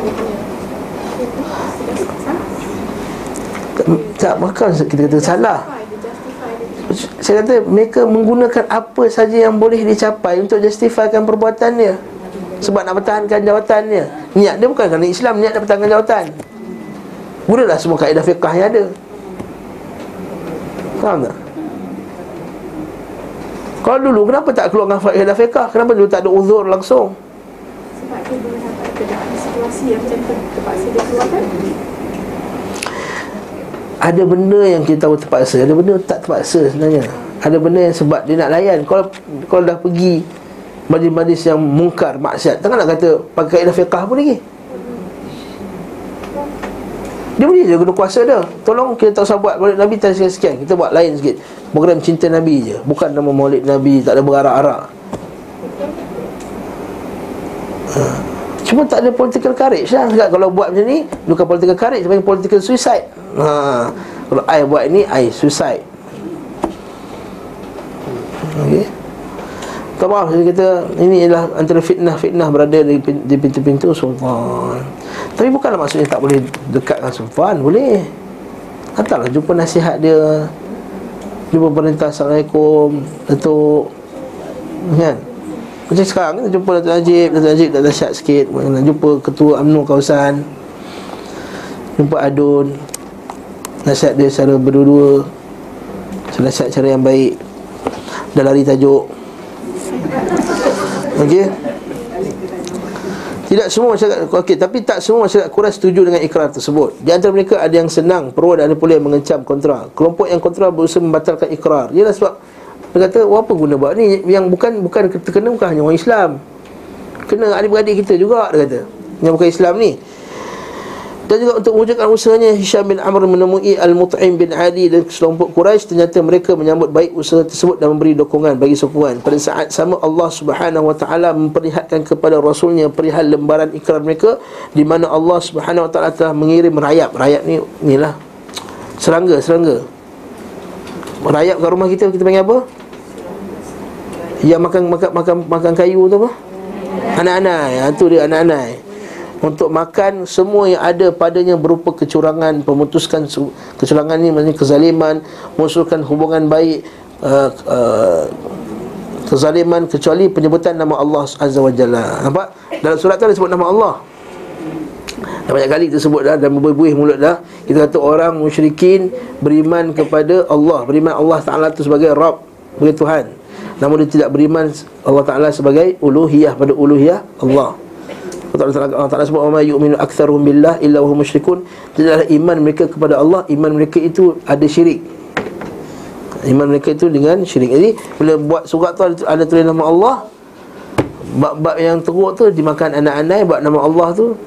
tak makan kita kata salah saya kata mereka menggunakan apa saja yang boleh dicapai untuk justifikan perbuatannya. Sebab nak pertahankan jawatannya. Niat dia bukan kerana Islam niat nak pertahankan jawatan. Gunalah semua kaedah fiqah yang ada. Faham tak? Kalau dulu kenapa tak keluar dengan kaedah fiqah? Kenapa dulu tak ada uzur langsung? Sebab dia boleh dapat situasi yang macam terpaksa dia keluarkan ada benda yang kita tahu terpaksa Ada benda tak terpaksa sebenarnya. Ada benda yang sebab dia nak layan. Kalau kalau dah pergi Majlis-majlis yang mungkar, maksiat Takkan nak kata pakai kaedah fiqah pun lagi. Dia boleh je guna kuasa dia. Tolong kita tak usah buat maulid Nabi tak sekian Kita buat lain sikit. Program cinta Nabi je. Bukan nama maulid Nabi Tak ada berarak-arak. Ha. Cuma tak ada political courage lah. Kalau buat macam ni Bukan political courage Tapi political suicide ha. Kalau I buat ni I suicide. Okay Tak saya kata Ini adalah antara fitnah-fitnah Berada di, di pintu-pintu sultan. Tapi bukanlah maksudnya tak boleh Dekatkan sultan Boleh. Hantarlah jumpa nasihat dia. Jumpa perintah Assalamualaikum Datuk. Kan? Macam sekarang kita jumpa Datuk Najib Datuk Najib dah dahsyat sikit. Jumpa ketua UMNO kawasan. Jumpa Adun Nasihat dia secara berdua-dua Nasihat cara yang baik Dah lari tajuk Okey tidak semua masyarakat Okey, tapi tak semua masyarakat Quraisy setuju dengan ikrar tersebut. Di antara mereka ada yang senang pro dan ada pula yang mengecam kontra. Kelompok yang kontra berusaha membatalkan ikrar. Ialah sebab dia kata, "Apa guna buat ni yang bukan bukan terkena bukan hanya orang Islam. Kena adik-beradik kita juga," dia kata. Yang bukan Islam ni dan juga untuk mewujudkan usahanya Hisham bin Amr menemui Al-Mut'im bin Adi dan selompok Quraisy ternyata mereka menyambut baik usaha tersebut dan memberi dukungan bagi sokongan pada saat sama Allah Subhanahu wa taala memperlihatkan kepada rasulnya perihal lembaran ikrar mereka di mana Allah Subhanahu wa taala telah mengirim rayap. Rayap ni inilah serangga serangga. Rayap kat rumah kita kita panggil apa? Yang makan makan makan makan kayu tu apa? Anak-anak ya tu dia anak-anak untuk makan semua yang ada padanya berupa kecurangan pemutuskan kecurangan ini maksudnya kezaliman mengusulkan hubungan baik uh, uh, kezaliman kecuali penyebutan nama Allah Azza wa Jalla. Nampak? Dalam surat tu disebut nama Allah. Dan banyak kali kita sebut dah dan berbuih mulut dah. Kita kata orang musyrikin beriman kepada Allah. Beriman Allah Taala itu sebagai Rabb sebagai Tuhan. Namun dia tidak beriman Allah Taala sebagai uluhiyah pada uluhiyah Allah Allah Taala sebut wa yu'minu aktsaruhum billah illa wa hum musyrikun. Tidaklah iman mereka kepada Allah, iman mereka itu ada syirik. Iman mereka itu dengan syirik. Jadi bila buat surat tu ada, ada tulis nama Allah, bab-bab yang teruk tu dimakan anak-anak, bab nama Allah tu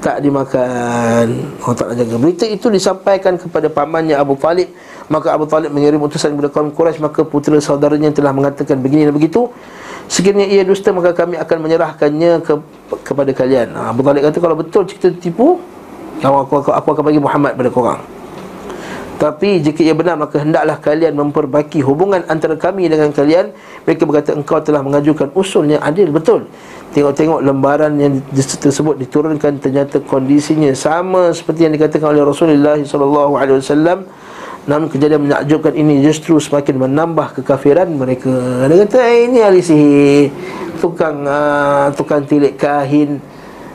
tak dimakan. Allah Taala jaga. Berita itu disampaikan kepada pamannya Abu Talib. Maka Abu Talib mengirim utusan kepada kaum Quraisy maka putera saudaranya telah mengatakan begini dan begitu Sekiranya ia dusta maka kami akan menyerahkannya ke, kepada kalian. Ha, Abu Talib kata kalau betul cerita tipu aku, aku, aku, aku akan bagi Muhammad pada korang. Tapi jika ia benar maka hendaklah kalian memperbaiki hubungan antara kami dengan kalian. Mereka berkata engkau telah mengajukan usul yang adil. Betul. Tengok-tengok lembaran yang tersebut diturunkan ternyata kondisinya sama seperti yang dikatakan oleh Rasulullah SAW Namun kejadian menakjubkan ini justru semakin menambah kekafiran mereka. Dia kata eh, ini ahli sihir Tukang, uh, tukang tilik kahin.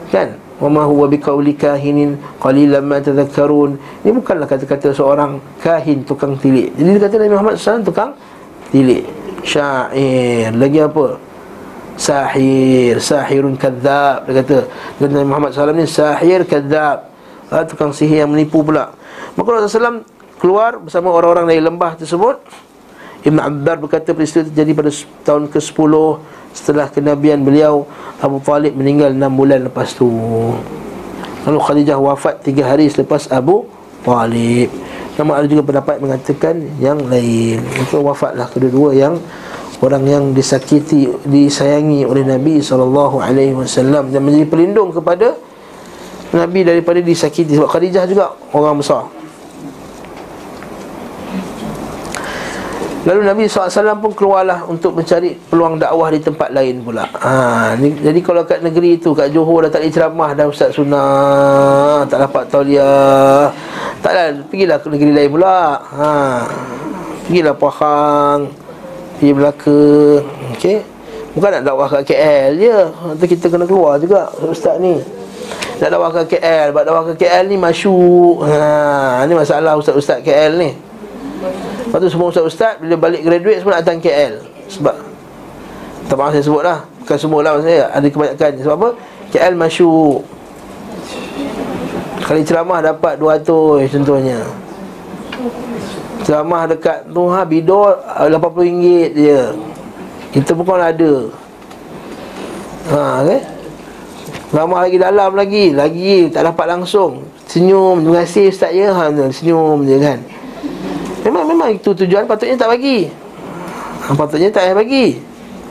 Kan? wa ma huwa biqauli kahinin qalilan ma tadhakkarun. Ini bukanlah kata-kata seorang kahin tukang tilik. Jadi dia kata Nabi Muhammad SAW tukang tilik syair. Lagi apa? Sahir sahirun kadzab. Dia kata kata Nabi Muhammad SAW ni sahir kadzab. Ha, tukang sihir yang menipu pula. Maka Rasulullah SAW keluar bersama orang-orang dari lembah tersebut Ibn Abbar berkata peristiwa terjadi pada tahun ke-10 setelah kenabian beliau Abu Talib meninggal 6 bulan lepas tu. Lalu Khadijah wafat 3 hari selepas Abu Talib. Namun ada juga pendapat mengatakan yang lain. Itu wafatlah kedua-dua yang Orang yang disakiti, disayangi oleh Nabi SAW Dan menjadi pelindung kepada Nabi daripada disakiti. Sebab Khadijah juga orang besar Lalu Nabi SAW pun keluarlah untuk mencari peluang dakwah di tempat lain pula. Ha, ni, Jadi kalau kat negeri itu, kat Johor dah tak ada ceramah dah Ustaz Sunnah Tak dapat tauliah. Taklah, pergilah ke negeri lain pula. Ha, Pergilah Pahang Pergi Melaka. Okey? Bukan nak dakwah kat KL je. Nanti kita kena keluar juga Ustaz ni. Nak dakwah kat KL Sebab dakwah kat KL ni masyuk. Ha, Ni masalah Ustaz-Ustaz KL ni Lepas tu semua ustaz-ustaz Bila balik graduate semua nak datang KL Sebab Tak maaf saya sebut lah Bukan semua lah saya Ada kebanyakan. Sebab apa? KL masyuk. Kali ceramah dapat 200 contohnya. Ceramah dekat tu ha bidor RM80 je. Kita pun ada. Ha okay? Ramah lagi dalam lagi. Lagi tak dapat langsung. Senyum. Terima kasih ustaz. Ya ha, Senyum je kan Memang memang itu tujuan patutnya tak bagi. Patutnya tak payah bagi.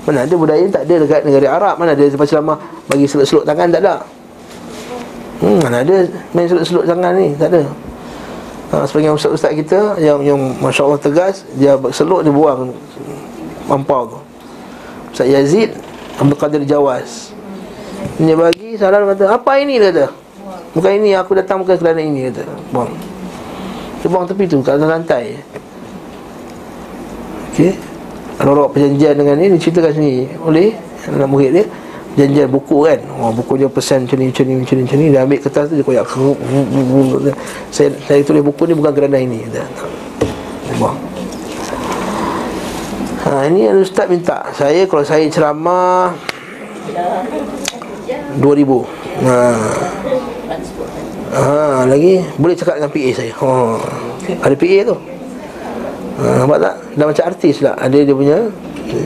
Mana ada budaya tak ada dekat negara Arab, mana ada lepas ceramah bagi seluk-seluk tangan tak ada. Hmm, mana ada main seluk-seluk tangan ni, tak ada. Ha, sebagian ustaz-ustaz kita yang yang masya-Allah tegas, dia seluk dia buang mampau tu. Ustaz Yazid Abdul Qadir Jawas. Dia bagi salam kata, "Apa ini?" dia kata. Bukan ini aku datang bukan kerana ini kata. Buang. Dia buang tepi tu kat atas lantai. Okey. Rorok perjanjian dengan ni Diceritakan sini. Oleh Anak murid dia. Perjanjian buku kan? Oh, Buku dia pesan macam ni Macam ni macam ni, macam ni. Dia ambil kertas tu Dia koyak. Saya, saya tulis buku ni Bukan kerana ini. Dia buang. Ha, ini yang Ustaz minta. Saya kalau saya ceramah 2000 Ha Ha, lagi boleh cakap dengan PA saya. Ha. Ada PA tu. Ha, nampak tak? Dah macam artis lah. Ada dia punya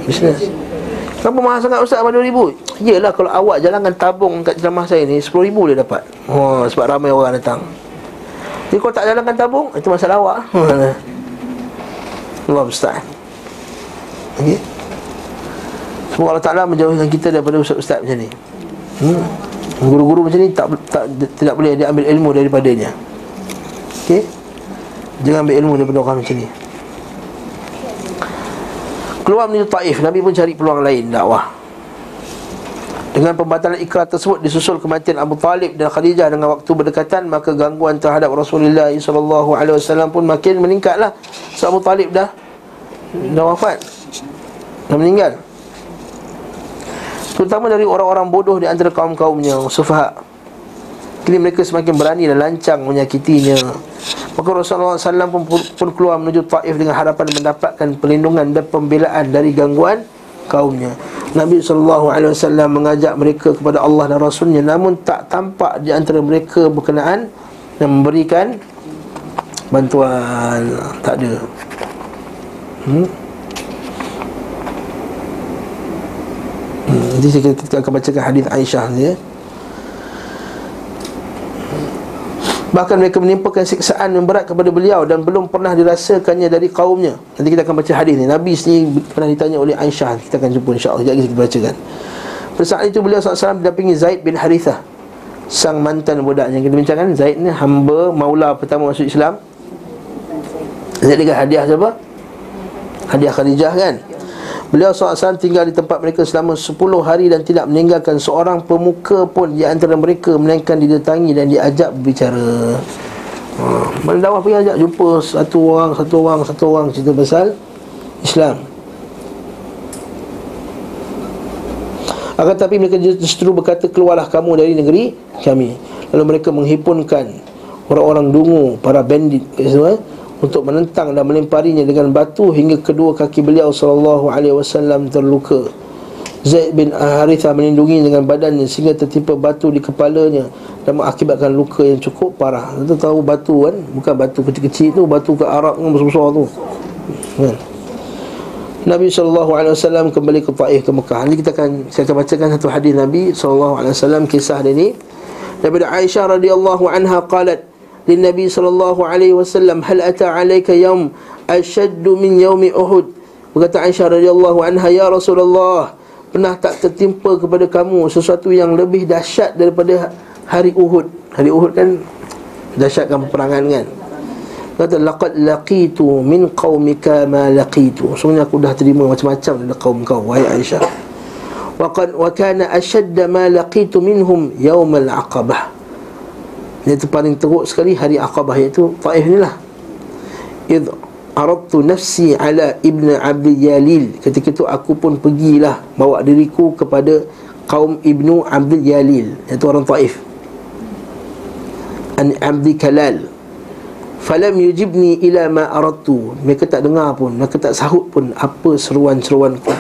bisnes. Kenapa mahal sangat Ustaz pada ribu? Yelah kalau awak jalankan tabung kat ceramah saya ni ribu dia dapat. Ha, sebab ramai orang datang. Jadi kalau tak jalankan tabung, itu masalah awak. Ha. Allah Ustaz. Okay. Semoga Allah Ta'ala menjauhkan kita daripada ustaz-ustaz macam ni. Hmm. Guru-guru macam ni tak, tak tidak boleh dia ambil ilmu daripadanya. Okey. Jangan ambil ilmu daripada orang macam ni. Keluar menuju Taif, Nabi pun cari peluang lain dakwah. Dengan pembatalan ikrar tersebut disusul kematian Abu Talib dan Khadijah dengan waktu berdekatan maka gangguan terhadap Rasulullah sallallahu alaihi wasallam pun makin meningkatlah. Sebab Abu Talib dah dah wafat. Dah meninggal terutama dari orang-orang bodoh di antara kaum-kaumnya sufaha kini mereka semakin berani dan lancang menyakitinya. Maka Rasulullah SAW pun, pun keluar menuju Taif dengan harapan mendapatkan perlindungan dan pembelaan dari gangguan kaumnya. Nabi SAW mengajak mereka kepada Allah dan Rasulnya namun tak tampak di antara mereka berkenaan dan memberikan bantuan. Tak ada. Hmm? Nanti kita, kita akan bacakan hadis Aisyah ni ya. Bahkan mereka menimpakan siksaan yang berat kepada beliau Dan belum pernah dirasakannya dari kaumnya. Nanti kita akan baca hadis ni. Nabi sendiri pernah ditanya oleh Aisyah. Kita akan jumpa insyaAllah. Sekejap lagi kita bacakan. Pada saat itu beliau SAW didampingi Zaid bin Harithah Sang mantan budak yang kita bincangkan. Zaid ni hamba maula pertama masuk Islam. Jadi dengan hadiah siapa? Hadiah Khadijah kan Beliau SAW tinggal di tempat mereka selama 10 hari dan tidak meninggalkan seorang pemuka pun di antara mereka melainkan didatangi dan diajak berbicara. Ha, mana dakwah pergi ajak jumpa satu orang, satu orang, satu orang cerita pasal Islam. Akan tetapi mereka justru berkata keluarlah kamu dari negeri kami. Lalu mereka menghimpunkan orang-orang dungu, para bandit semua untuk menentang dan melemparinya dengan batu hingga kedua kaki beliau sallallahu alaihi wasallam terluka. Zaid bin Harithah melindungi dengan badannya sehingga tertimpa batu di kepalanya dan mengakibatkan luka yang cukup parah. Kita tahu batu kan, bukan batu kecil-kecil tu, batu ke Arab yang besar-besar tu. Kan? Nabi SAW kembali ke Taif ke Mekah. Ini kita akan saya akan bacakan satu hadis Nabi SAW kisah dia ni. Daripada Aisyah radhiyallahu anha qalat للنبي صلى الله عليه وسلم هل أتى عليك يوم أشد من يوم أحد berkata Aisyah radhiyallahu anha ya Rasulullah pernah tak tertimpa kepada kamu sesuatu yang lebih dahsyat daripada hari Uhud hari Uhud kan dahsyatkan peperangan kan kata laqad laqitu min qaumika ma laqitu sebenarnya aku dah terima macam-macam dari kaum kau wahai Aisyah wa kan wa kana ashadda ma laqitu minhum yawm al-aqabah Iaitu paling teruk sekali hari Aqabah iaitu Taif ni lah Id aradtu nafsi ala ibn Abdul Yalil. Ketika itu aku pun pergilah Bawa diriku kepada kaum ibnu Abdul Yalil Iaitu orang Taif. An Abdi Kalal. Falam yujibni ila ma aradtu. Mereka tak dengar pun Mereka tak sahut pun Apa seruan-seruanku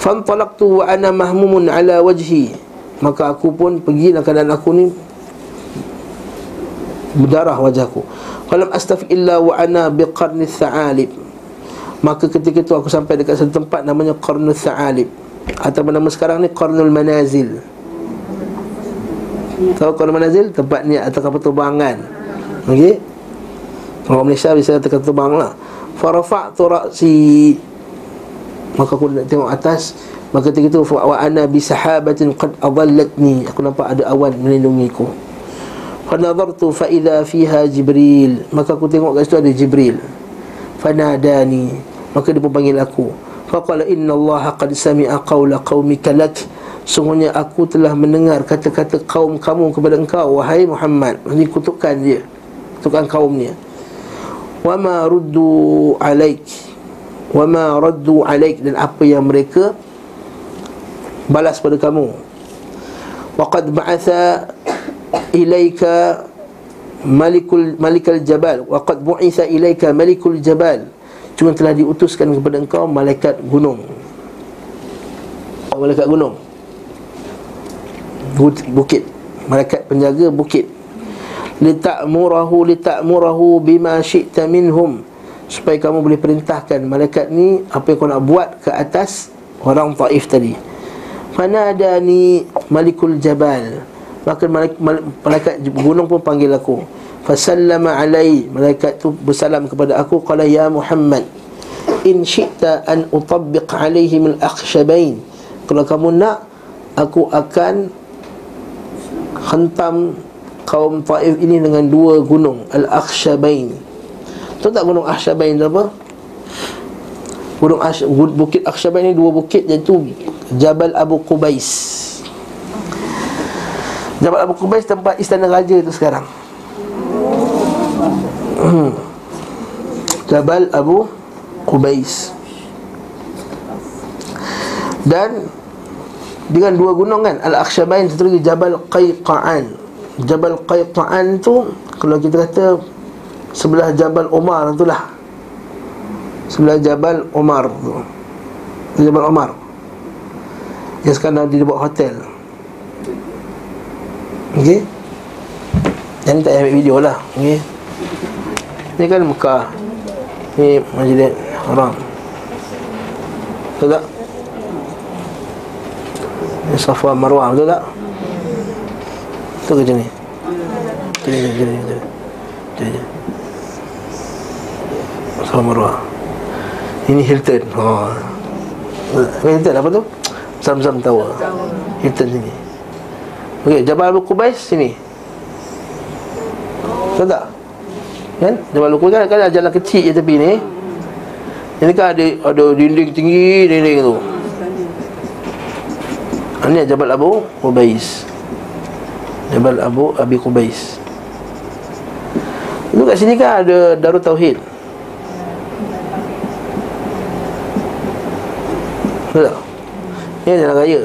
Fantalaktu wa ana mahmumun ala wajhi. Maka aku pun pergi dalam keadaan aku ni berdarah wajahku falam astaf illa wa ana biqarni tha'alib. Maka ketika itu aku sampai dekat satu tempat namanya qarnu tha'alib. Atau nama sekarang ni qarnul manazil. Tahu qarnul manazil? Tempat ni atau kapal terbangan okey? Orang Malaysia bisa kata terbang lah. Farafa'tu ra'si. Maka aku nak tengok atas. Maka ketika itu wa ana bi sahabatin qad adallatni. Aku nampak ada awan melindungiku Fanadartu fa'idha fiha Jibril. Maka aku tengok kat situ ada Jibril. Fanadani. Maka dia pun panggil aku. Faqala inna Allah qad sami'a qawla qawmika lak. Sungguhnya aku telah mendengar kata-kata kaum kamu kepada engkau Wahai Muhammad. Ini kutukan dia. Kutukan kaumnya Wama ruddu alaik. Wama raddu alaik. Dan apa yang mereka Balas pada kamu. Waqad ba'atha ilaika malikul malikal jabal wa qad bu'itha ilaika malikul jabal cuma telah diutuskan kepada engkau malaikat gunung. Malaikat gunung. Bukit. Malaikat penjaga bukit. Lita'murahu lita'murahu bima syi'ta minhum. Supaya kamu boleh perintahkan malaikat ni apa yang kau nak buat ke atas orang Taif tadi. Fanadani malikul jabal Maka malaikat gunung pun panggil aku. Fasallama alai. Malaikat tu bersalam kepada aku. Qala ya Muhammad In syi'ta an utabbiq alaihim al-akhshabain. Kalau kamu nak Aku akan Hentam kaum Taif ini dengan dua gunung Al-Akhshabain. Tahu tak gunung Akhshabain tu apa? Gunung Ash, Bukit Akhshabain ni dua bukit iaitu Jabal Abu Qubais Jabal Abu Qubais tempat istana raja tu sekarang. Hmm. Jabal Abu Qubais. Dan Dengan dua gunung kan Al-Akhshabain satu lagi Jabal Qayqa'an. Jabal Qayqa'an tu Kalau kita kata Sebelah Jabal Umar tu lah. Sebelah Jabal Umar tu. Jabal Umar Yang sekarang di bawah hotel Okey. Ni tak ambil video lah Okey. Ni kan Mekah Ni Majlis Haram Betul tak? Ni Safa Marwah Betul tak? Betul ke macam ni? Jadi, jadi, jadi, jadi. jadi. Safa Marwah Ini Hilton oh. Hilton apa tu? Zam-zam Tower Hilton sini Okey, Jabal Abu Qubais sini. Tahu tak? Kan? Jabal Uqubais kan, kan jalan kecil je tepi ni. Ini kan ada ada dinding tinggi dinding tu. Ini Jabal Abu Qubais. Jabal Abu Abi Qubais. Lu kat sini kan ada Darul Tauhid. Betul tak? Ini jalan raya.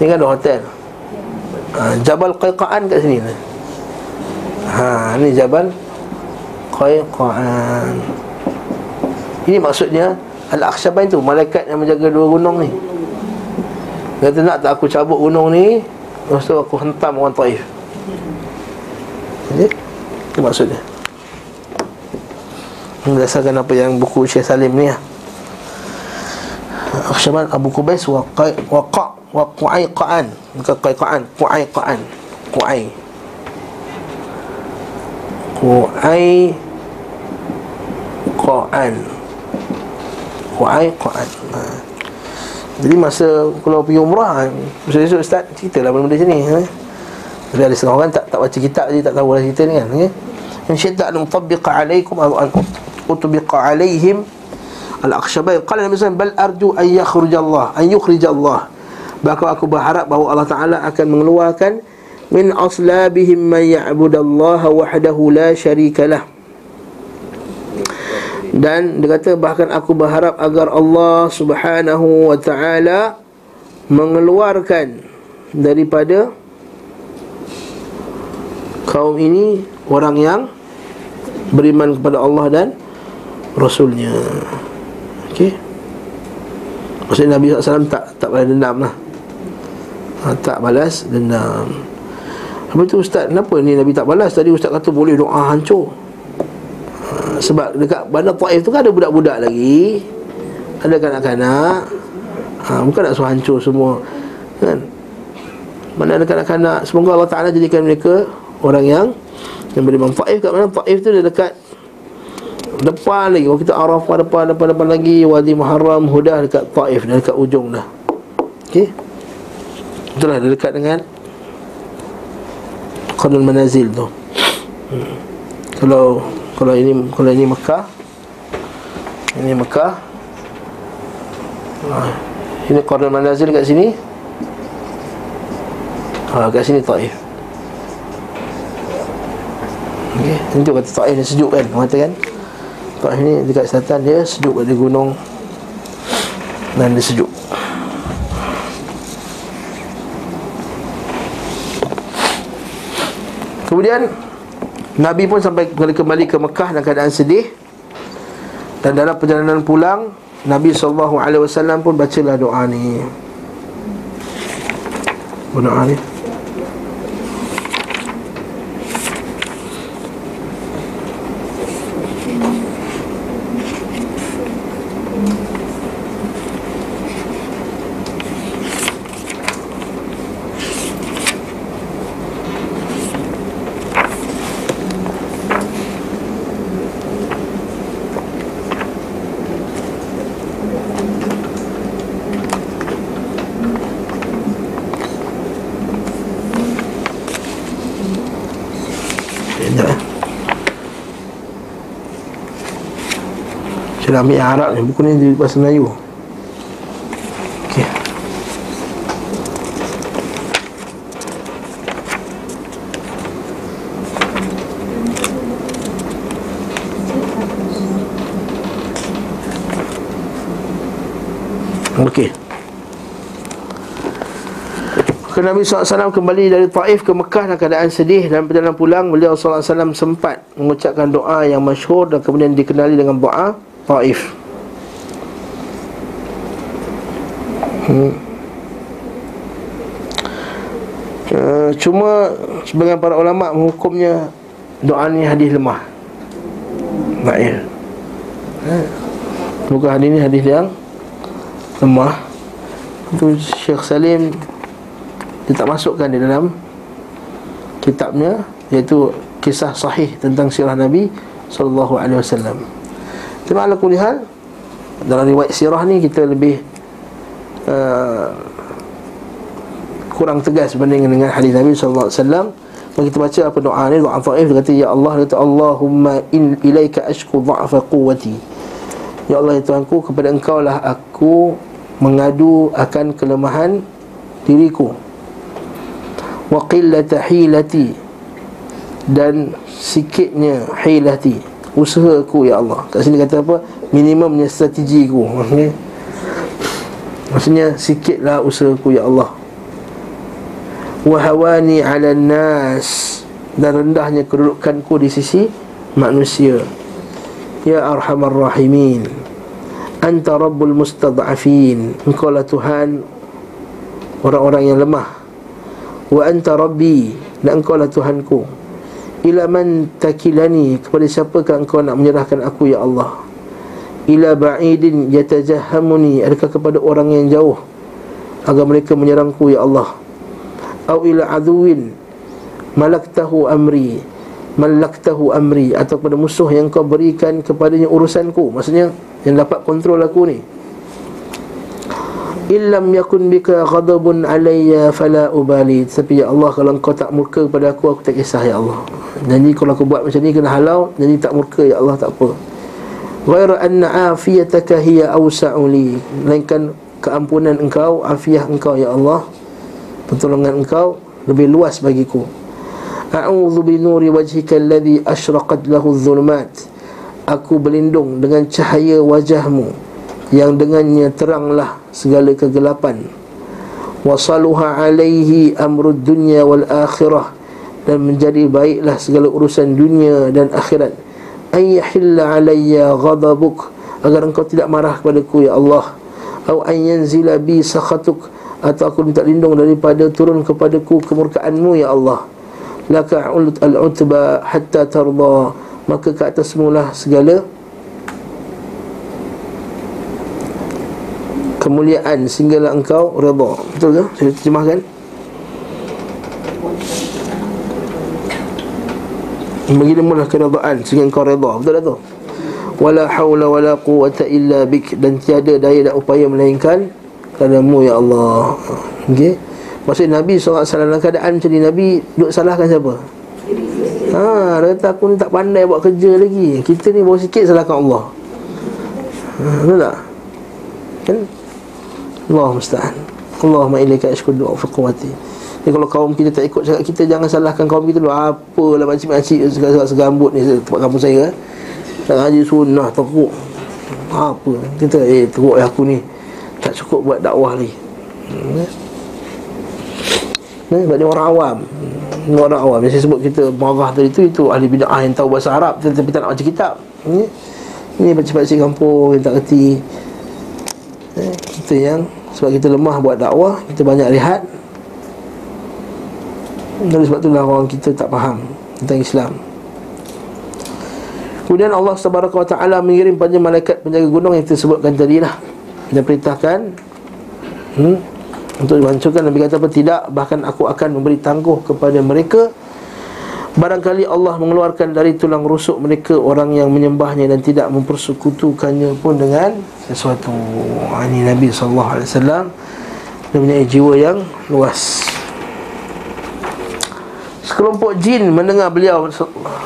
Ini kan ada hotel. Ha, Jabal Qaiqaan kat sini. Ha, ini Jabal Qaiqaan. Ini maksudnya Al-Akhshabain tu malaikat yang menjaga dua gunung ni. Kata nak tak aku cabut gunung ni Lepas tu aku hentam orang Taif Jadi Itu maksudnya Berdasarkan apa yang buku Syekh Salim ni lah Akhsyaban Abu Qubais wa qa wa qu'ai qa'an bukan qai qa'an qu'ai. Qu'ai. Qa'an qu'ai qa'an ha. jadi masa kalau pergi umrah Ustaz Ustaz cerita lah benda-benda sini ha? Tapi ada setengah orang tak, tak baca kitab Jadi tak tahu lah cerita ni kan okay? In syidda an mutabbiqa alaikum An utubiqa alaihim Al-Akhshabai Qala Nabi SAW Bal arju an yakhrujallah An yukhrijallah Bahkan aku berharap bahawa Allah Ta'ala akan mengeluarkan Min aslabihim man ya'budallaha wahdahu la syarikalah dan dia kata bahkan aku berharap agar Allah Subhanahu wa taala mengeluarkan daripada kaum ini orang yang beriman kepada Allah dan Rasulnya. Okey. Maksudnya Nabi SAW tak tak balas dendam lah ha, Tak balas dendam Apa tu Ustaz, kenapa ni Nabi tak balas? Tadi Ustaz kata boleh doa hancur. Ha, Sebab dekat bandar Taif tu kan ada budak-budak lagi. Ada kanak-kanak. Ha, Bukan nak suruh hancur semua Kan? Mana ada kanak-kanak. Semoga Allah Ta'ala jadikan mereka Orang yang Yang beriman. Taif kat mana? Taif tu dia dekat Depan lagi. Kalau kita Arafah depan, depan, depan lagi. Wadi Muharram Hudah dekat Taif dekat ujung dah. Okey Itulah dia dekat dengan Qadul Manazil tu. Kalau Kalau ini Kalau ini Mekah Ini Mekah ha. Ini Qadul Manazil kat sini ha, Kat sini Taif Okey, Tentu kata Taif ni sejuk kan Mata kan Taif ni dekat selatan dia sejuk pada gunung Dan dia sejuk Kemudian Nabi pun sampai kembali ke Mekah dalam keadaan sedih. Dan dalam perjalanan pulang Nabi SAW pun bacalah doa ni. Doa ni Saya dah ambil yang Arab ni Buku ni di bahasa Melayu. Okey. Nabi SAW kembali dari Taif ke Mekah dalam keadaan sedih dan perjalanan pulang beliau SAW sempat mengucapkan doa yang masyhur dan kemudian dikenali dengan doa Taif hmm. Uh, cuma sebagian para ulama menghukumnya doa ni hadis lemah. Baik. Eh. Bukan hadis ni hadis yang lemah. Itu Syekh Salim dia tak masukkan di dalam kitabnya iaitu kisah sahih tentang sirah Nabi sallallahu alaihi wasallam. Cuma ala kulihal Dalam riwayat sirah ni kita lebih uh, Kurang tegas berbanding dengan hadis Nabi SAW Maka kita baca apa doa ni Doa Dia kata Ya Allah kata Allahumma in ilaika ashku dha'fa quwati Ya Allah ya Tuhanku Kepada engkau lah aku Mengadu akan kelemahan Diriku. Wa qillata hilati Dan Sikitnya hilati Usahaku ya Allah. Kat sini kata apa? Minimumnya strategiku Maksudnya Maksudnya sikitlah usahaku ya Allah. Wahawani ala nas. Dan rendahnya kedudukanku di sisi manusia. Ya arhamar rahimin. Anta rabbul mustad'afin. Engkau lah Tuhan Orang-orang yang lemah. Wa anta rabbi. Dan engkau lah Tuhanku Ila man takilani Kepada siapakah engkau nak menyerahkan aku ya Allah? Ila ba'idin yatajahamuni Adakah kepada orang yang jauh Agar mereka menyerangku ya Allah? Au ila aduwin malaktahu amri malaktahu amri atau kepada musuh yang kau berikan kepadanya urusanku. Maksudnya yang dapat kontrol aku ni illam yakun bika ghadabun alayya fala ubali tapi ya Allah kalau engkau tak murka kepada aku aku tak kisah ya Allah. Jadi kalau aku buat macam ni kena halau. Jadi tak murka ya Allah tak apa. Ghaira anna afiyataka hiya awsa'u li. Melainkan keampunan engkau afiah engkau ya Allah. Pertolongan engkau lebih luas bagiku. A'udzu bi nuri wajhika alladhi ashraqat lahu adh-dhulumat. Aku berlindung dengan cahaya wajahmu yang dengannya teranglah segala kegelapan. Wasaluha alaihi amrud dunya wal akhirah. Dan menjadi baiklah segala urusan dunia dan akhirat. Ayyahilla alayya ghadabuk. Agar engkau tidak marah kepadaku ya Allah. Atau ayyanzila bi sakhatuk. Atau aku minta lindung daripada turun kepadaku kemurkaanmu ya Allah. Laka ulut al-utba hatta tarda. Maka ke atas segala kemuliaan sehinggalah engkau redha. Betul ke? Saya terjemahkan? Begini mula keredaan sehingga engkau redha. Betul tak tu? Wala haula wala quwata illa bik. Dan tiada daya dan upaya melainkan Kadamu ya Allah. Okey? Maksudnya Nabi SAW dalam keadaan macam ni Nabi duduk salahkan siapa? Ha, dia kata aku ni tak pandai buat kerja lagi. Kita ni bawa sikit salahkan Allah. Ha, Betul tak? Kan? Allah musta'an. Allahumma ilaika ashkur du'a fi quwati Jadi kalau kaum kita tak ikut cakap kita Jangan salahkan kaum kita dulu. Apalah makcik-makcik segambut ni Tempat kampung saya Tak haji sunnah teruk. Apa? Kita eh teruk lah aku ni. Tak cukup buat dakwah lagi hmm. Ni sebab dia orang awam. Ni orang awam. Yang saya sebut kita marah tadi tu Itu ahli bid'ah yang tahu bahasa Arab. Tapi tak nak baca kitab. Ni Ini baca-baca kampung Yang tak kerti eh, Kita yang Sebab kita lemah buat dakwah Kita banyak lihat. Dan sebab itulah orang kita tak faham Tentang Islam. Kemudian Allah SWT mengirim panjang malaikat penjaga gunung yang kita sebutkan tadi lah dia perintahkan hmm, untuk dihancurkan. Nabi kata apa? Tidak bahkan aku akan memberi tangguh kepada mereka barangkali Allah mengeluarkan dari tulang rusuk mereka orang yang menyembahnya dan tidak mempersekutukannya pun dengan sesuatu. Ha, ini Nabi wasallam dia punya jiwa yang luas. Sekelompok jin mendengar beliau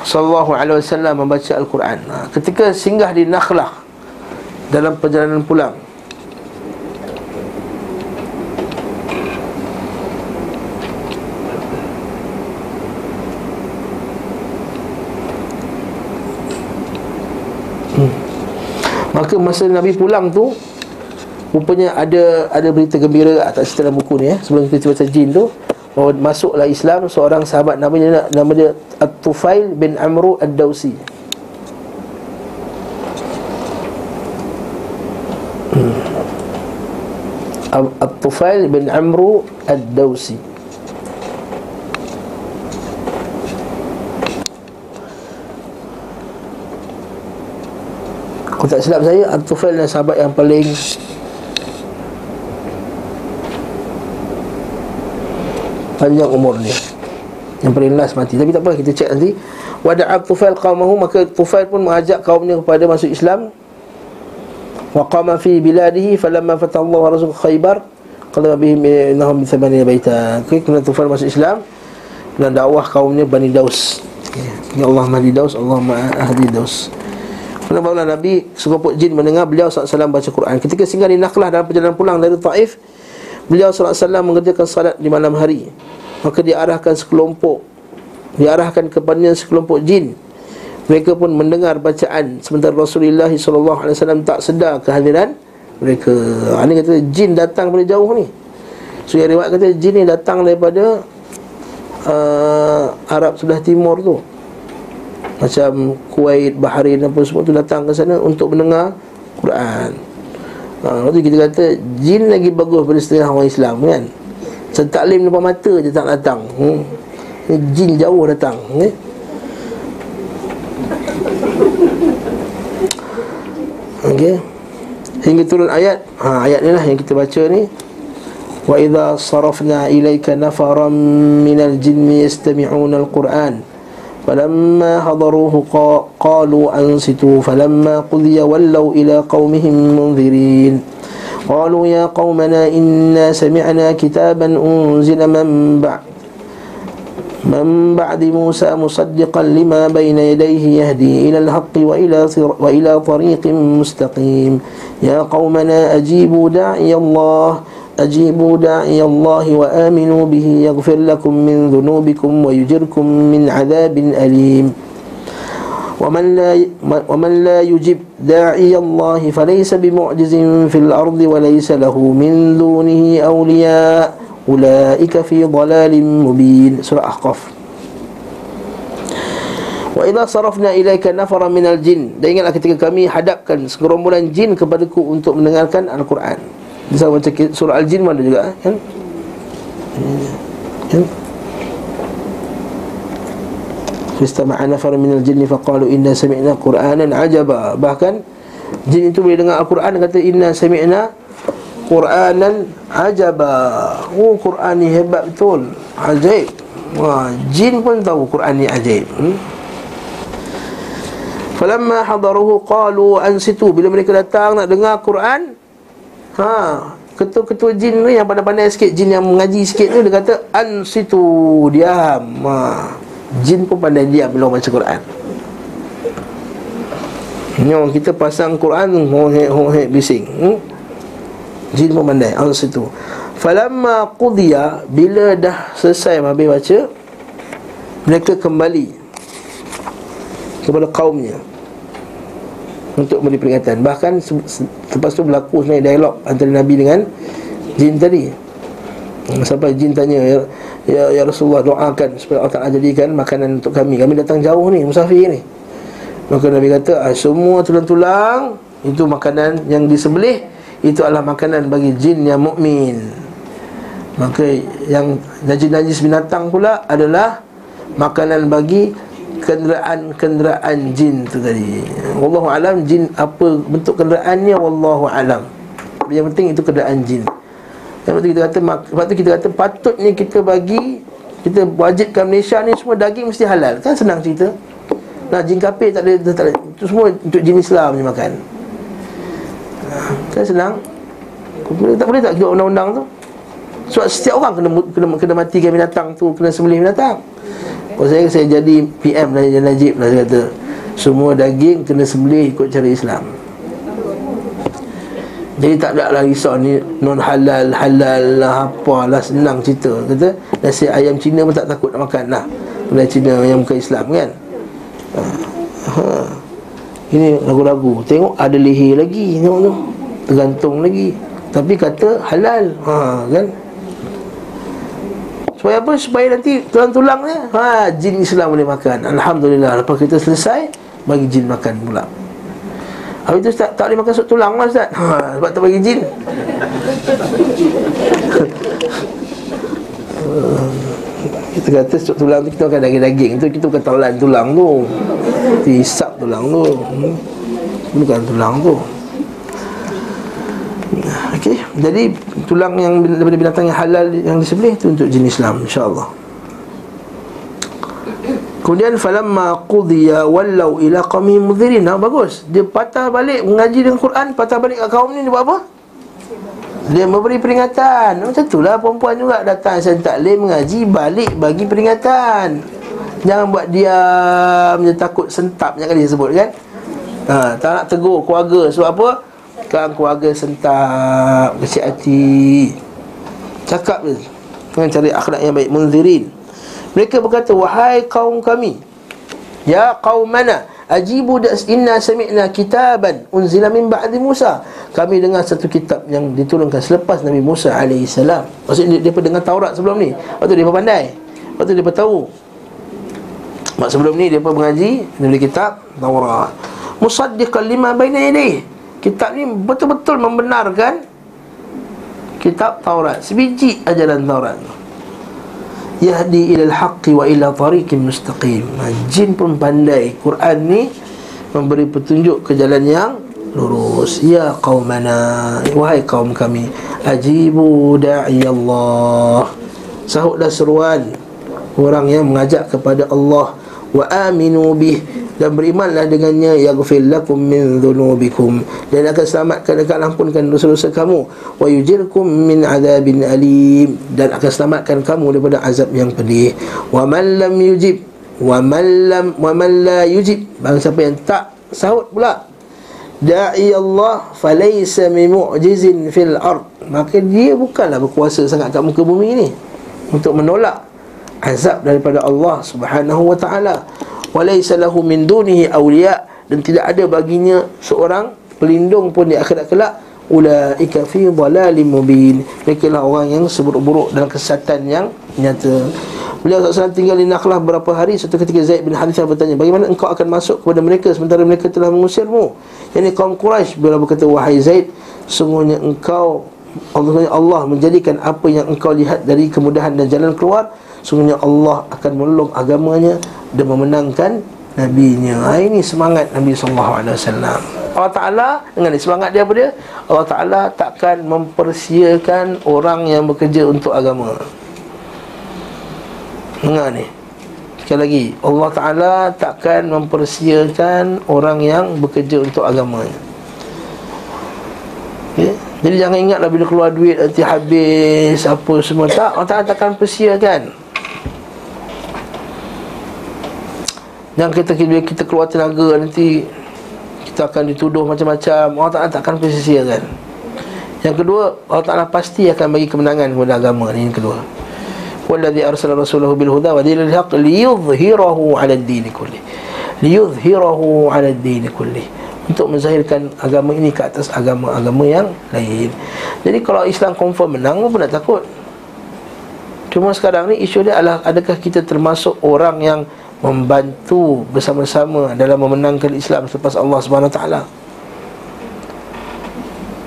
sallallahu alaihi wasallam membaca al-Quran. Ha, ketika singgah di Nakhlah dalam perjalanan pulang Maka masa Nabi pulang tu Rupanya ada ada berita gembira Tak cerita dalam buku ni eh. Sebelum kita baca jin tu Bahawa masuklah Islam Seorang sahabat. Nama dia Nama dia At-Tufail bin Amru Ad-Dawsi. Hmm. At-Tufail bin Amru Ad-Dawsi Kalau tak silap saya Al-Tufail adalah sahabat yang paling Panjang umur ni Yang paling last mati. Tapi tak apa kita cek nanti. Wada'ab Tufail qawmahu Maka Tufail pun mengajak kaumnya kepada masuk Islam. Wa qama fi biladihi Falamma fatallahu rasul khaybar. Qala bihim innahum bi thamaniya baita. Okay, kena Tufail masuk Islam. Dan dakwah kaumnya Bani Daus. Ya Allah Mahdi Daus, Allah Mahdi Daus. Kenapa Allah Nabi sekupuk jin mendengar beliau SAW baca Quran. Ketika singgah di Nakhlah dalam perjalanan pulang dari Taif, beliau SAW mengerjakan salat di malam hari. Maka diarahkan sekelompok diarahkan kepadanya sekelompok jin. Mereka pun mendengar bacaan sementara Rasulullah SAW tak sedar kehadiran mereka. Ini kata jin datang dari jauh ni. So yang riwayat kata jin ni datang daripada uh, Arab sebelah timur tu macam Kuwait, Bahrain apa semua tu datang ke sana untuk mendengar Quran ha, Lepas tu kita kata jin lagi bagus pada setengah orang Islam kan Macam taklim depan mata je tak datang hmm? Jin jauh datang okay? Okay. Hingga turun ayat ha, Ayat ni lah yang kita baca ni Wa idha sarafna ilaika nafaram minal jinni yastami'una al-Quran فلما حضروه قالوا أنصتوا فلما قضي ولوا إلى قومهم منذرين. قالوا يا قومنا إنا سمعنا كتابا أنزل من بعد من بعد موسى مصدقا لما بين يديه يهدي إلى الحق وإلى, وإلى طريق مستقيم. يا قومنا أجيبوا داعي الله أجيبوا داعي الله وآمنوا به يغفر لكم من ذنوبكم ويجركم من عذاب أليم ومن لا ومن لا يجب داعي الله فليس بمعجز في الأرض وليس له من دونه أولياء أولئك في ضلال مبين سورة أحقاف وإذا صرفنا إليك نفرا من الجن dan ingatlah ketika kami hadapkan segerombolan jin kepadaku untuk mendengarkan Al-Quran bisa baca surah Al-Jin mana juga kan? Kan? Fistama'a nafar min al-jinni faqalu inna sami'na Qur'anan ajaba. Bahkan jin itu boleh dengar Al-Quran kata inna sami'na Qur'anan ajaba. Oh Quran ni hebat betul. Ajaib. Wah, jin pun tahu Quran ni ajaib. Hmm? Falamma hadaruhu qalu ansitu bila mereka datang nak dengar Quran Ha, ketua-ketua jin ni yang pandai-pandai sikit jin yang mengaji sikit tu dia kata an situ diam. Ha. Jin pun pandai diam bila baca Quran. Ni kita pasang Quran hohek hohek bising. Hmm? Jin pun pandai an situ. Falamma qudiya bila dah selesai habis baca mereka kembali kepada kaumnya untuk beri peringatan. Bahkan lepas tu berlaku sebenarnya dialog antara Nabi dengan jin tadi. Sampai jin tanya Ya, ya, ya Rasulullah doakan supaya Allah Ta'ala jadikan makanan untuk kami. Kami datang jauh ni, musafir ni. Maka Nabi kata ah, Semua tulang-tulang Itu makanan yang disembelih Itu adalah makanan bagi jin yang mukmin. Maka yang najis-najis binatang pula adalah Makanan bagi kenderaan-kenderaan jin tu tadi. Wallahu alam jin apa bentuk kenderaannya wallahu alam. Yang penting itu kenderaan jin. Yang penting kita kata sebab tu kita kata patutnya kita bagi kita wajibkan Malaysia ni semua daging mesti halal. Kan senang cerita. Nah jin kafir tak ada tak ada. Itu semua untuk jin Islam je makan. Kan senang. Tak boleh tak kita undang-undang tu? Sebab setiap orang kena kena, kena matikan binatang tu, kena sembelih binatang. Kalau saya saya jadi PM lah Najib, Najib lah saya kata. Semua daging kena sembelih ikut cara Islam. Jadi tak ada lah risau ni Non halal, halal lah Apalah senang cerita. Kata nasi ayam Cina pun tak takut nak makan lah. Nasi Cina yang bukan Islam kan? Ha. ha. Ini lagu-lagu. Tengok ada leher lagi Tengok tu. Tergantung lagi. Tapi kata halal. Ha, kan Supaya apa? Supaya nanti tulang-tulangnya ha, Jin Islam boleh makan. Alhamdulillah Lepas kita selesai Bagi jin makan pula. Habis tu Ustaz Tak boleh makan sup tulang lah Ustaz. Ha, Sebab tak bagi jin. Kita kata sup tulang tu Kita makan daging-daging tu Kita bukan telan tulang tu. Kita isap tulang tu. Hmm. Bukan tulang tu jadi tulang yang daripada binatang yang halal yang disembelih itu untuk jenis insya-Allah. Kemudian falamma qudiya wallau ila qaumi mudhirin. Nah, bagus. Dia patah balik mengaji dengan Quran, patah balik ke kaum ni dia buat apa? Dia memberi peringatan Macam itulah perempuan juga Datang saya taklim mengaji Balik bagi peringatan Jangan buat dia takut sentap Jangan dia sebut kan ha, Tak nak tegur keluarga Sebab apa? Kan keluarga sentap Kecil hati Cakap dia Dengan cari akhlak yang baik Munzirin Mereka berkata Wahai kaum kami Ya kaum mana Ajibu das inna sami'na kitaban unzila min ba'di Musa. Kami dengar satu kitab yang diturunkan selepas Nabi Musa salam. Maksudnya dia, dia dengar Taurat sebelum ni. Waktu dia pandai. Waktu dia tahu. Mak sebelum ni dia mengaji dari kitab Taurat. Musaddiqan lima baina yadayhi. Kitab ni betul-betul membenarkan kitab Taurat. Sebiji ajaran Taurat yahdi ila al-haqqi wa ila tariqin mustaqim. Ha, jin pun pandai. Quran ni memberi petunjuk ke jalan yang lurus. Ya qaumana, wahai kaum kami, ajibu da'i Allah. Sahutlah seruan orang yang mengajak kepada Allah wa aminu bih. Dan berimanlah dengannya yaghfir lakum min dhunubikum. Dan akan selamatkan dan akan ampunkan dosa-dosa kamu. Wa yujirkum min adzabin alim. Dan akan selamatkan kamu daripada azab yang pedih. Wa man lam yujib wa man lam wa man la yujib. Bang siapa yang tak sahut pula da'i Allah falaysa mu'jizin fil ard. Maka dia bukanlah berkuasa sangat kat muka bumi ni. Untuk menolak azab daripada Allah Subhanahu wa taala. Walaysa lahu min dunihi awliya dan tidak ada baginya seorang pelindung pun di akhirat kelak. Ulaika fi dhalalin mubin. Mereka lah orang yang seburuk-buruk dalam kesesatan yang nyata. Beliau SAW tinggal di Nakhlah beberapa hari? Suatu ketika Zaid bin Harithah bertanya Bagaimana engkau akan masuk kepada mereka Sementara mereka telah mengusirmu? Ini kaum Quraisy. Beliau berkata Wahai Zaid Sungguhnya engkau Allah, Allah menjadikan apa yang engkau lihat Dari kemudahan dan jalan keluar Sungguhnya Allah akan menolong agamanya dan memenangkan nabinya. Ha, ini semangat Nabi wasallam. Allah Taala dengan semangat dia apa dia? Allah Taala takkan mempersiakan orang yang bekerja untuk agama. Dengar ni. Sekali lagi, Allah Taala takkan mempersiakan orang yang bekerja untuk agama. Jadi jangan ingatlah bila keluar duit nanti habis apa semua tak Allah Taala takkan persiakan. Yang kita bila kita keluar tenaga nanti kita akan dituduh macam-macam. Allah Taala takkan persisiakan. Yang kedua, Allah Taala pasti akan bagi kemenangan kepada agama ini yang kedua. Wallazi arsala rasulahu bil huda wa dinil haqq liyudhhirahu 'ala ad-din kulli. Liyudhhirahu 'ala ad-din kulli. Untuk menzahirkan agama ini ke atas agama-agama yang lain. Jadi kalau Islam confirm menang, apa nak takut? Cuma sekarang ni isu dia adalah adakah kita termasuk orang yang membantu bersama-sama dalam memenangkan Islam selepas Allah Subhanahu taala.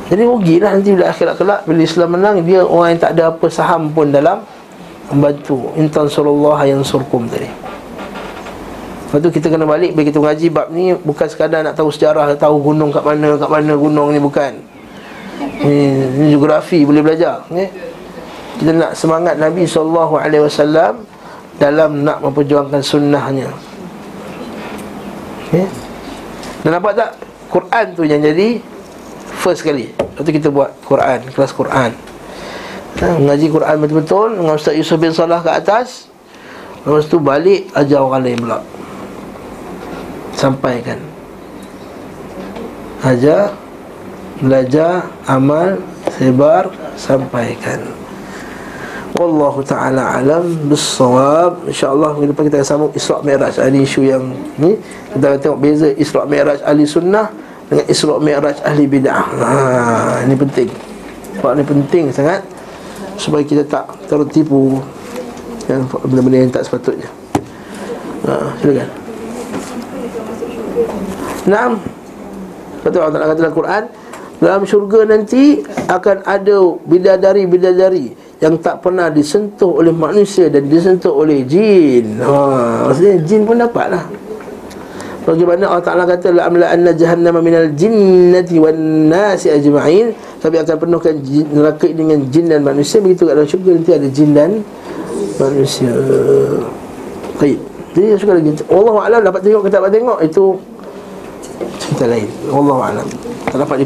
Jadi rugilah nanti bila akhirat kelak bila Islam menang dia orang yang tak ada apa saham pun dalam membantu. Intan sallallahu yang surkum tadi. Lepas tu kita kena balik bila kita ngaji bab ni bukan sekadar nak tahu sejarah, tahu gunung kat mana, kat mana gunung ni bukan. Ni, ni geografi boleh belajar, okay? Kita nak semangat Nabi wasallam dalam nak memperjuangkan sunnahnya okay. Dan nampak tak Quran tu yang jadi First kali Lepas kita buat Quran Kelas Quran ha, Mengaji Quran betul-betul Dengan Ustaz Yusuf bin Salah ke atas Lepas tu balik Ajar orang lain pula Sampaikan. Ajar Belajar Amal Sebar Sampaikan. Wallahu ta'ala alam Bissawab InsyaAllah minggu depan kita akan sambung Isra' Mi'raj. Ini isu yang ni Kita akan tengok beza Isra' Mi'raj ahli sunnah Dengan Isra' Mi'raj ahli bid'ah. Ha, Ini penting. Sebab ini penting sangat Supaya kita tak tertipu Yang benda-benda yang tak sepatutnya. Ha, Silakan Enam Betul Allah kata dalam Quran Dalam syurga nanti Akan ada bidadari-bidadari yang tak pernah disentuh oleh manusia dan disentuh oleh jin. Ha, maksudnya jin pun dapatlah. Bagaimana Allah Taala kata la anna jahannama minal jinnati wan nasi ajma'in. Kami akan penuhkan jin, neraka dengan jin dan manusia begitu kat dalam syurga nanti ada jin dan manusia. Baik. Jadi suka lagi Allah alam dapat tengok kita dapat tengok itu cerita lain. Allah alam. Tak dapat